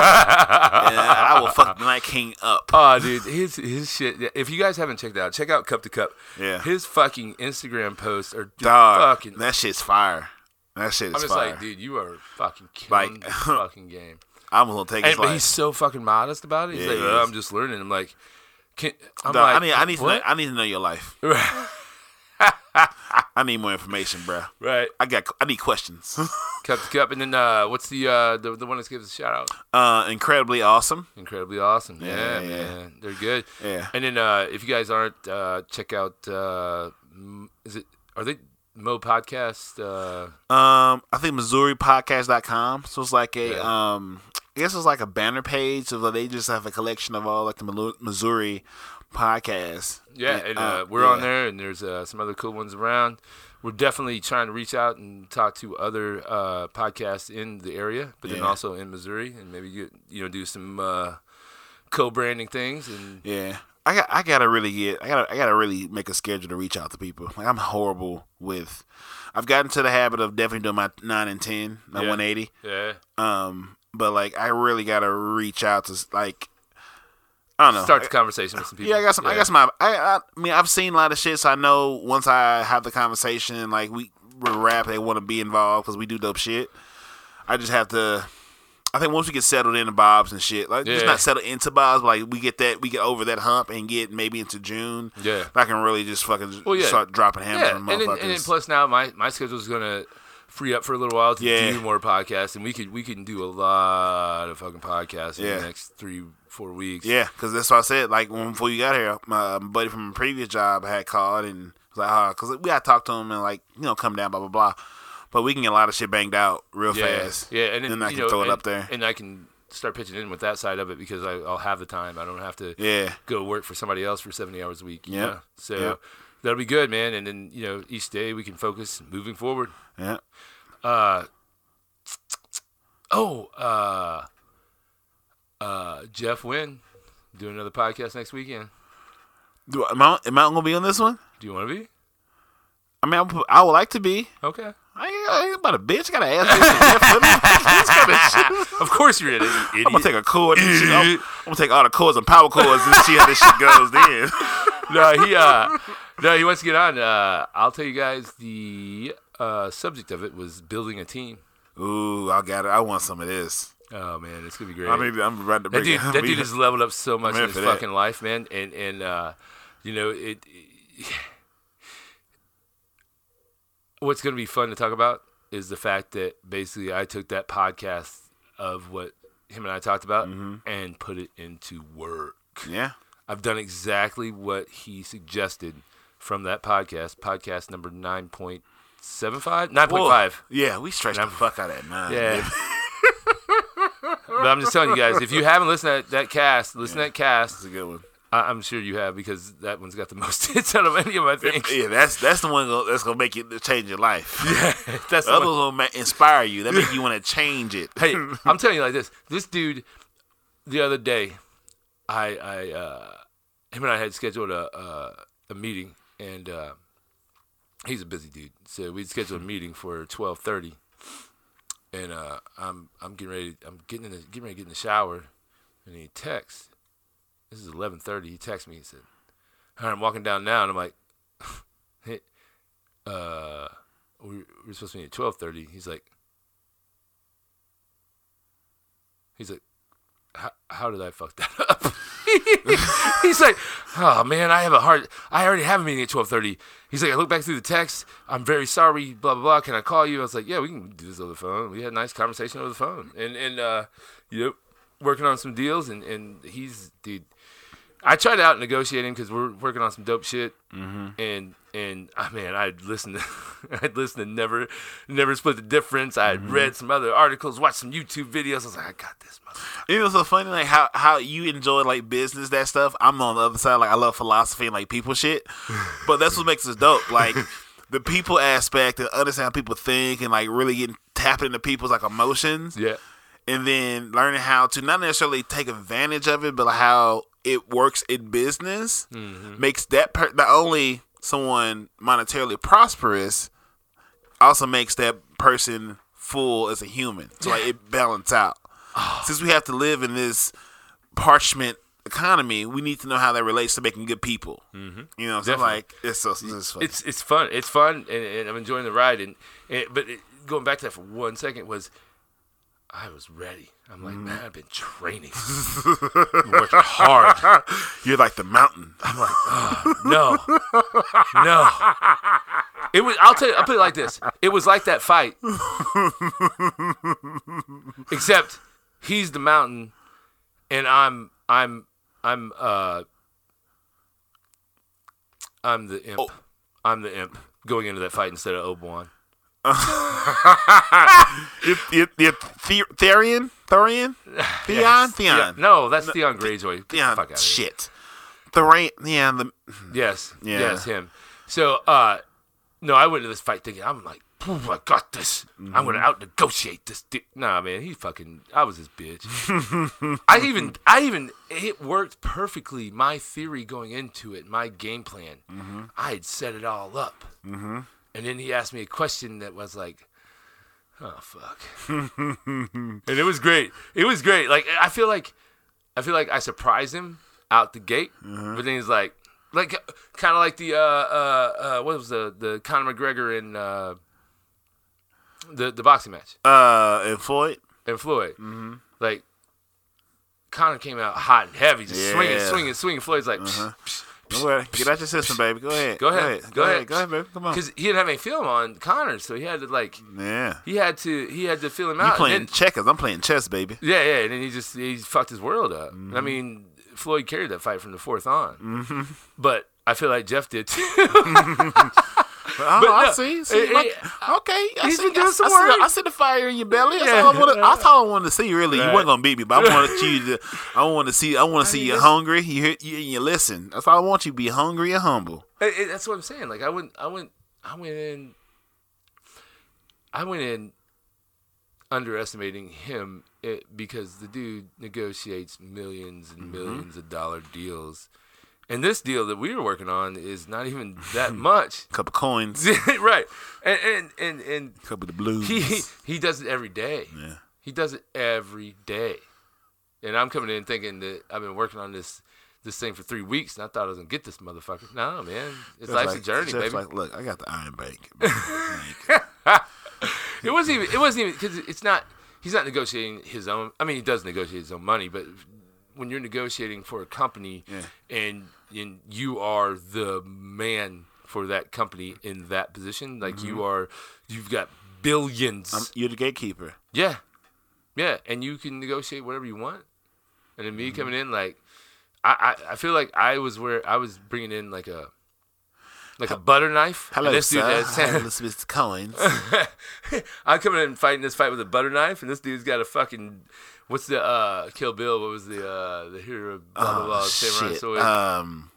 I will fuck the Night King up. Oh, dude, his his shit. If you guys haven't checked it out, check out Cup to Cup. Yeah. His fucking Instagram posts are Dog, fucking. that shit's fire. That shit is I'm just fire. like, dude, you are fucking killing Like- the fucking game. I'm gonna take And, his but he's so fucking modest about it. He's oh, Yeah, like, he "Oh. I'm just learning. I'm like, can, I'm Dog, like, I need I need to know. I need to know your life. I need more information, bro. right. I got I need questions. Cup to Cup, and then uh, what's the uh, the the one that gives a shout out? uh, incredibly awesome. Incredibly awesome. Yeah, Yeah, yeah. man, they're good. Yeah. And then uh, if you guys aren't, uh, check out. Uh, is it? Are they Mo Podcast? Uh, Um, I think MissouriPodcast.com. So it's like a Yeah. um, I guess it's like a banner page. So they just have a collection of all like the Missouri podcasts. Yeah, and uh, we're yeah. on there, and there's uh, some other cool ones around. We're definitely trying to reach out and talk to other uh, podcasts in the area, but then also in Missouri, and maybe get, you know do some uh, co-branding things. And Yeah. I got I gotta really get I gotta I gotta really make a schedule to reach out to people. Like I'm horrible with I've gotten to the habit of definitely doing my nine and ten, my Yeah. one eighty. yeah, Um but like I really gotta reach out to like I don't know. start the conversation with some people. Yeah, I got some. I got some. I, I, I mean, I've seen a lot of shit, so I know once I have the conversation, like we we rap, they want to be involved because we do dope shit. I just have to. I think once we get settled into Bob's and shit, like just not settled into Bob's, but like we get that, we get over that hump and get maybe into June. Yeah. I can really just fucking Well, yeah. start dropping hammers Yeah, on and then, motherfuckers. and then plus now my my schedule is gonna free up for a little while to Yeah. do more podcasts, and we could we can do a lot of fucking podcasts in the next three four weeks. Yeah, because that's what I said. Like when before you got here, my buddy from a previous job had called and was like, ah, "Oh, because we got to talk to him and like you know come down, blah blah blah." But we can get a lot of shit banged out real yeah, fast. yeah, and then I can know, throw it and, up there. and I can start pitching in with that side of it because I, I'll have the time. I don't have to Yeah, go work for somebody else for seventy hours a week. know? so Yep. That'll be good, man. And then you know each day we can focus moving forward. yeah. Uh, oh, uh, uh, Jeff Wynn doing another podcast next weekend. Do, am I am I gonna be on this one? Do you want to be? I mean, I, I would like to be. Okay. I ain't, I ain't about a bitch. I gotta ask this Jeff Fleming. This of course you're in it. I'm gonna take a cord. And. I'm, I'm gonna take all the cords and power cords and see how this shit goes. Then no, he uh, no, he wants to get on. Uh, I'll tell you guys the uh, subject of it was building a team. ooh, I got it. I want some of this. Oh man, it's gonna be great. I mean, I'm about to that dude, that dude has leveled up so much in his for that. fucking life, man. And and uh, you know it, it- What's gonna be fun to talk about is the fact that basically I took that podcast of what him and I talked about Mm-hmm. and put it into work. Yeah. I've done exactly what he suggested from that podcast, podcast number 9.75, 9.5. Yeah, we stretched the fuck out of that nine. Yeah. but I'm just telling you guys, if you haven't listened to that, that cast, listen to that cast. It's a good one. I, I'm sure you have because that one's got the most hits out of any of my things. Yeah, that's that's the one that's gonna make you change your life. Yeah, That's The the other one. will inspire you. That make you want to change it. Hey, I'm telling you like this. This dude, the other day, I, I, uh, him and I had scheduled a, a, a meeting, and uh, he's a busy dude. So we scheduled a meeting for 12:30, and uh, I'm, I'm getting ready. I'm getting in the, getting ready to get in the shower, and he texts. This is 11:30. He texts me. He said, "All right, I'm walking down now," and I'm like, "Hey, uh." We we're supposed to meet at twelve thirty. He's like, He's like, how did I fuck that up? He's like, oh man, I have a hard. I already have a meeting at twelve thirty. He's like, I look back through the text. I'm very sorry. Blah blah blah. Can I call you? I was like, yeah, we can do this over the phone. We had a nice conversation over the phone, and and uh, you know, working on some deals, and and he's dude. I tried out negotiating because we're working on some dope shit, mm-hmm. and and I mean I'd listen to I'd listened to never never split the difference. I'd Mm-hmm. read some other articles, watched some YouTube videos. I was like, I got this. motherfucker. You know, so funny like how how you enjoy like business that stuff. I'm on the other side. Like I love philosophy and like people shit, but that's what makes us dope. Like the people aspect and understand how people think and like really getting tapping into people's like emotions. Yeah, and then learning how to not necessarily take advantage of it, but how it works in business makes that per- not only someone monetarily prosperous, also makes that person full as a human. So like it balance out. Since we have to live in this parchment economy, we need to know how that relates to making good people. Mm-hmm. You know, so like it's so it's, fun. it's it's fun. It's fun, and, and I'm enjoying the ride. And, and but it, going back to that for one second was, I was ready. I'm like, Mm-hmm. man, I've been training, working hard. You're like the mountain. I'm like, oh, no, no. It was. I'll tell you. I'll put it like this. It was like that fight, except he's the mountain, and I'm I'm I'm uh I'm the imp. I'm the imp going into that fight instead of Obi Wan. You, you, you, the- Therian? Therian? Theon? Theon. No, that's Theon Greyjoy. Theon. fuck out. Shit. Therian. Yeah, the, Yes. Yeah. Yes, him. So, uh, no, I went into this fight thinking, I'm like, "Poof, I got this. I'm Mm-hmm. going to out negotiate this. Di-. Nah, man, he fucking, I was his bitch. I even, I even, it worked perfectly. My theory going into it, my game plan, Mm-hmm. I had set it all up. Mm-hmm. And then he asked me a question that was like, oh, fuck. and it was great. It was great. Like, I feel like, I feel like I surprised him out the gate, Mm-hmm. but then he's like, like kind of like the uh, uh, uh, what was the the Conor McGregor in uh, the the boxing match uh, and Floyd. and Floyd. Mm-hmm. Like Conor came out hot and heavy, just swinging, Yeah. Uh-huh. swinging, swinging. Floyd's like, because Don't worry. Get out your system, baby. Go ahead. Go ahead. Go, Go ahead. ahead. Go ahead, baby. Come on. Because he didn't have any film on Conor, so he had to like Yeah. he had to he had to fill him You out. and playing then- checkers. I'm playing chess, baby. Yeah, yeah, and then he just he fucked his world up. Mm-hmm. I mean, Floyd carried that fight from the fourth on, mm-hmm. but I feel like Jeff did too. Oh, But I no, see. see it- like, it- uh, okay. I he's see, been doing I, some I see the- I see the fire in your belly. That's, Yeah. all, I wanted, that's all I wanted to see. Really, you weren't gonna beat me, but I wanted you to. I want to see. I want to see mean, you hungry. You hear, you, you listen. That's all I want you to be hungry and humble. It- that's what I'm saying. Like I went, I went, I went in. I went in underestimating him it, because the dude negotiates millions and mm-hmm. 1000000s of dollar deals, and this deal that we were working on is not even that much. couple coins. right, and and and and couple of the blues. he he does it every day. yeah. He does it every day. And I'm coming in thinking that I've been working on this this thing for three weeks, and I thought I was gonna get this motherfucker. No, man, it's life's like- a journey, baby. Like, look, I got the Iron Bank. It wasn't even. It wasn't even because it's not. He's not negotiating his own. I mean, he does negotiate his own money, but when you're negotiating for a company Yeah. and and you are the man for that company in that position, like you are, you've got 1000000000s I'm, you're the gatekeeper. Yeah, yeah, and you can negotiate whatever you want. And then me Mm-hmm. coming in, like, I, I, I feel like I was where I was bringing in like a, like a butter knife. and Hello, this dude sir. Hello, Mr. Coins. I'm coming in fighting this fight with a butter knife, and this dude's got a fucking, what's the uh, Kill Bill? What was the uh, the hero? Blah blah blah. oh, shit. sword. Um,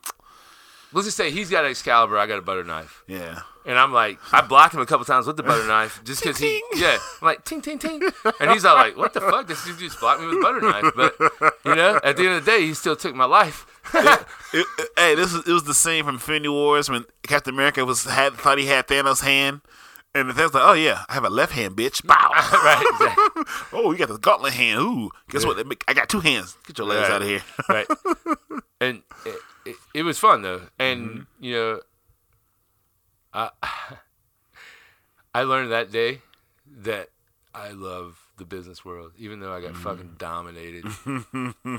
Let's just say he's got Excalibur, I got a butter knife. yeah. And I'm like, I blocked him a couple times with the butter knife just because he, yeah. I'm like, ting, ting, ting. And he's all like, what the fuck? This dude just blocked me with a butter knife. But, you know, at the end of the day, he still took my life. It- it- hey, this was it was the same from Infinity Wars when Captain America was had thought he had Thanos' hand, and the Thanos like, oh yeah, I have a left hand, bitch. Bow. right, oh, you got the gauntlet hand. Ooh, guess what? I got two hands. Get your legs Right. out of here. right. And it, it, it was fun, though. And, mm-hmm. you know, I, I learned that day that I love the business world, even though I got mm-hmm. fucking dominated.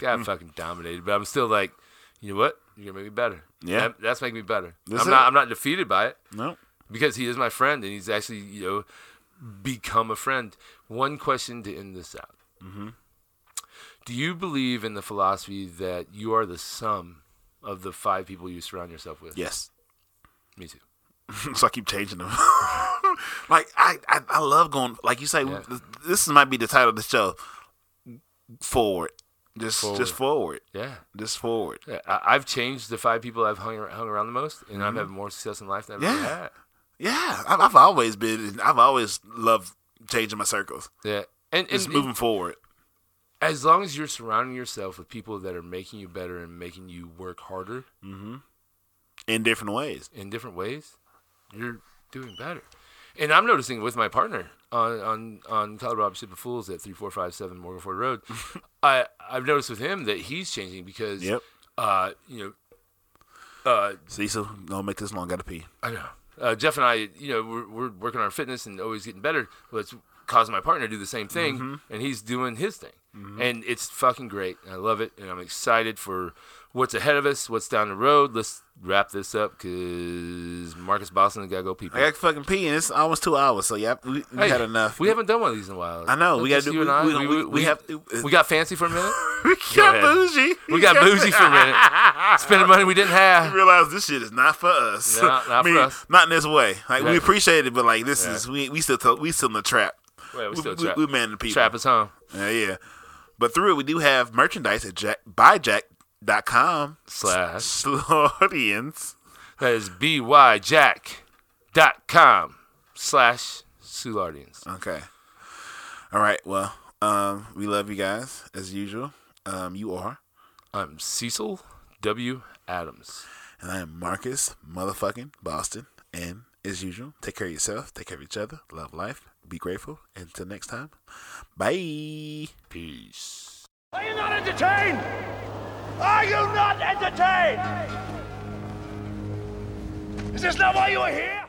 got fucking dominated. But I'm still like, you know what? You're gonna make me better. Yeah. That- that's making me better. That's I'm it. not. I'm not defeated by it no. Because he is my friend and he's actually you know become a friend. One question to end this out: Mm-hmm. Do you believe in the philosophy that you are the sum of the five people you surround yourself with. Yes. Me too. so I keep changing them. like I, I, I love going. Like you say, Yeah. this might be the title of the show. Forward, just Forward. just forward, Yeah. just forward. Yeah, I, I've changed the five people I've hung, hung around the most, and I've had more success in life than I've ever Mm-hmm. Had. Yeah, I've, I've always been. I've always loved changing my circles. Yeah, and, and, Just moving forward. as long as you're surrounding yourself with people that are making you better and making you work harder in different ways. in different ways, you're doing better. And I'm noticing with my partner on on on Colorado Ship of Fools at three four five seven Morgan Ford Road, I I've noticed with him that he's changing because Yep. uh you know uh Cecil, don't make this long. Got to pee. I know. Uh, Jeff and I, you know, we're, we're working on our fitness and always getting better. But it's causing my partner to do the same thing, and he's doing his thing, and it's fucking great. I love it, and I'm excited for what's ahead of us, what's down the road. Let's wrap this up because Marcus Boston gotta go. pee. I got to fucking pee, and it's almost two hours. So yeah, we, we Hey, had enough. We haven't done one of these in a while. I know, we gotta do- you and we- I. we- We, we- we have- we got fancy for a minute. we got ahead. bougie. We got bougie for a minute. Spending money we didn't have. realize this shit is not for us. No, not I mean, for us. Not in this way. Like we appreciate it, but like this Yeah. is we we still we still in the trap. We We, still we, trap. we man the people. Trap is home. Yeah, yeah. But through it, we do have merchandise at jack, buyjack.com Slash. Soulardians. That is byjack dot com slash Soulardians. Okay. All right. Well, um, we love you guys as usual. Um, you are, I'm Cecil W. Adams. and I am Marcus, motherfucking Boston. And as usual, take care of yourself, take care of each other, love life, be grateful. Until next time, bye. Peace. Are you not entertained? Are you not entertained? Is this not why you are here?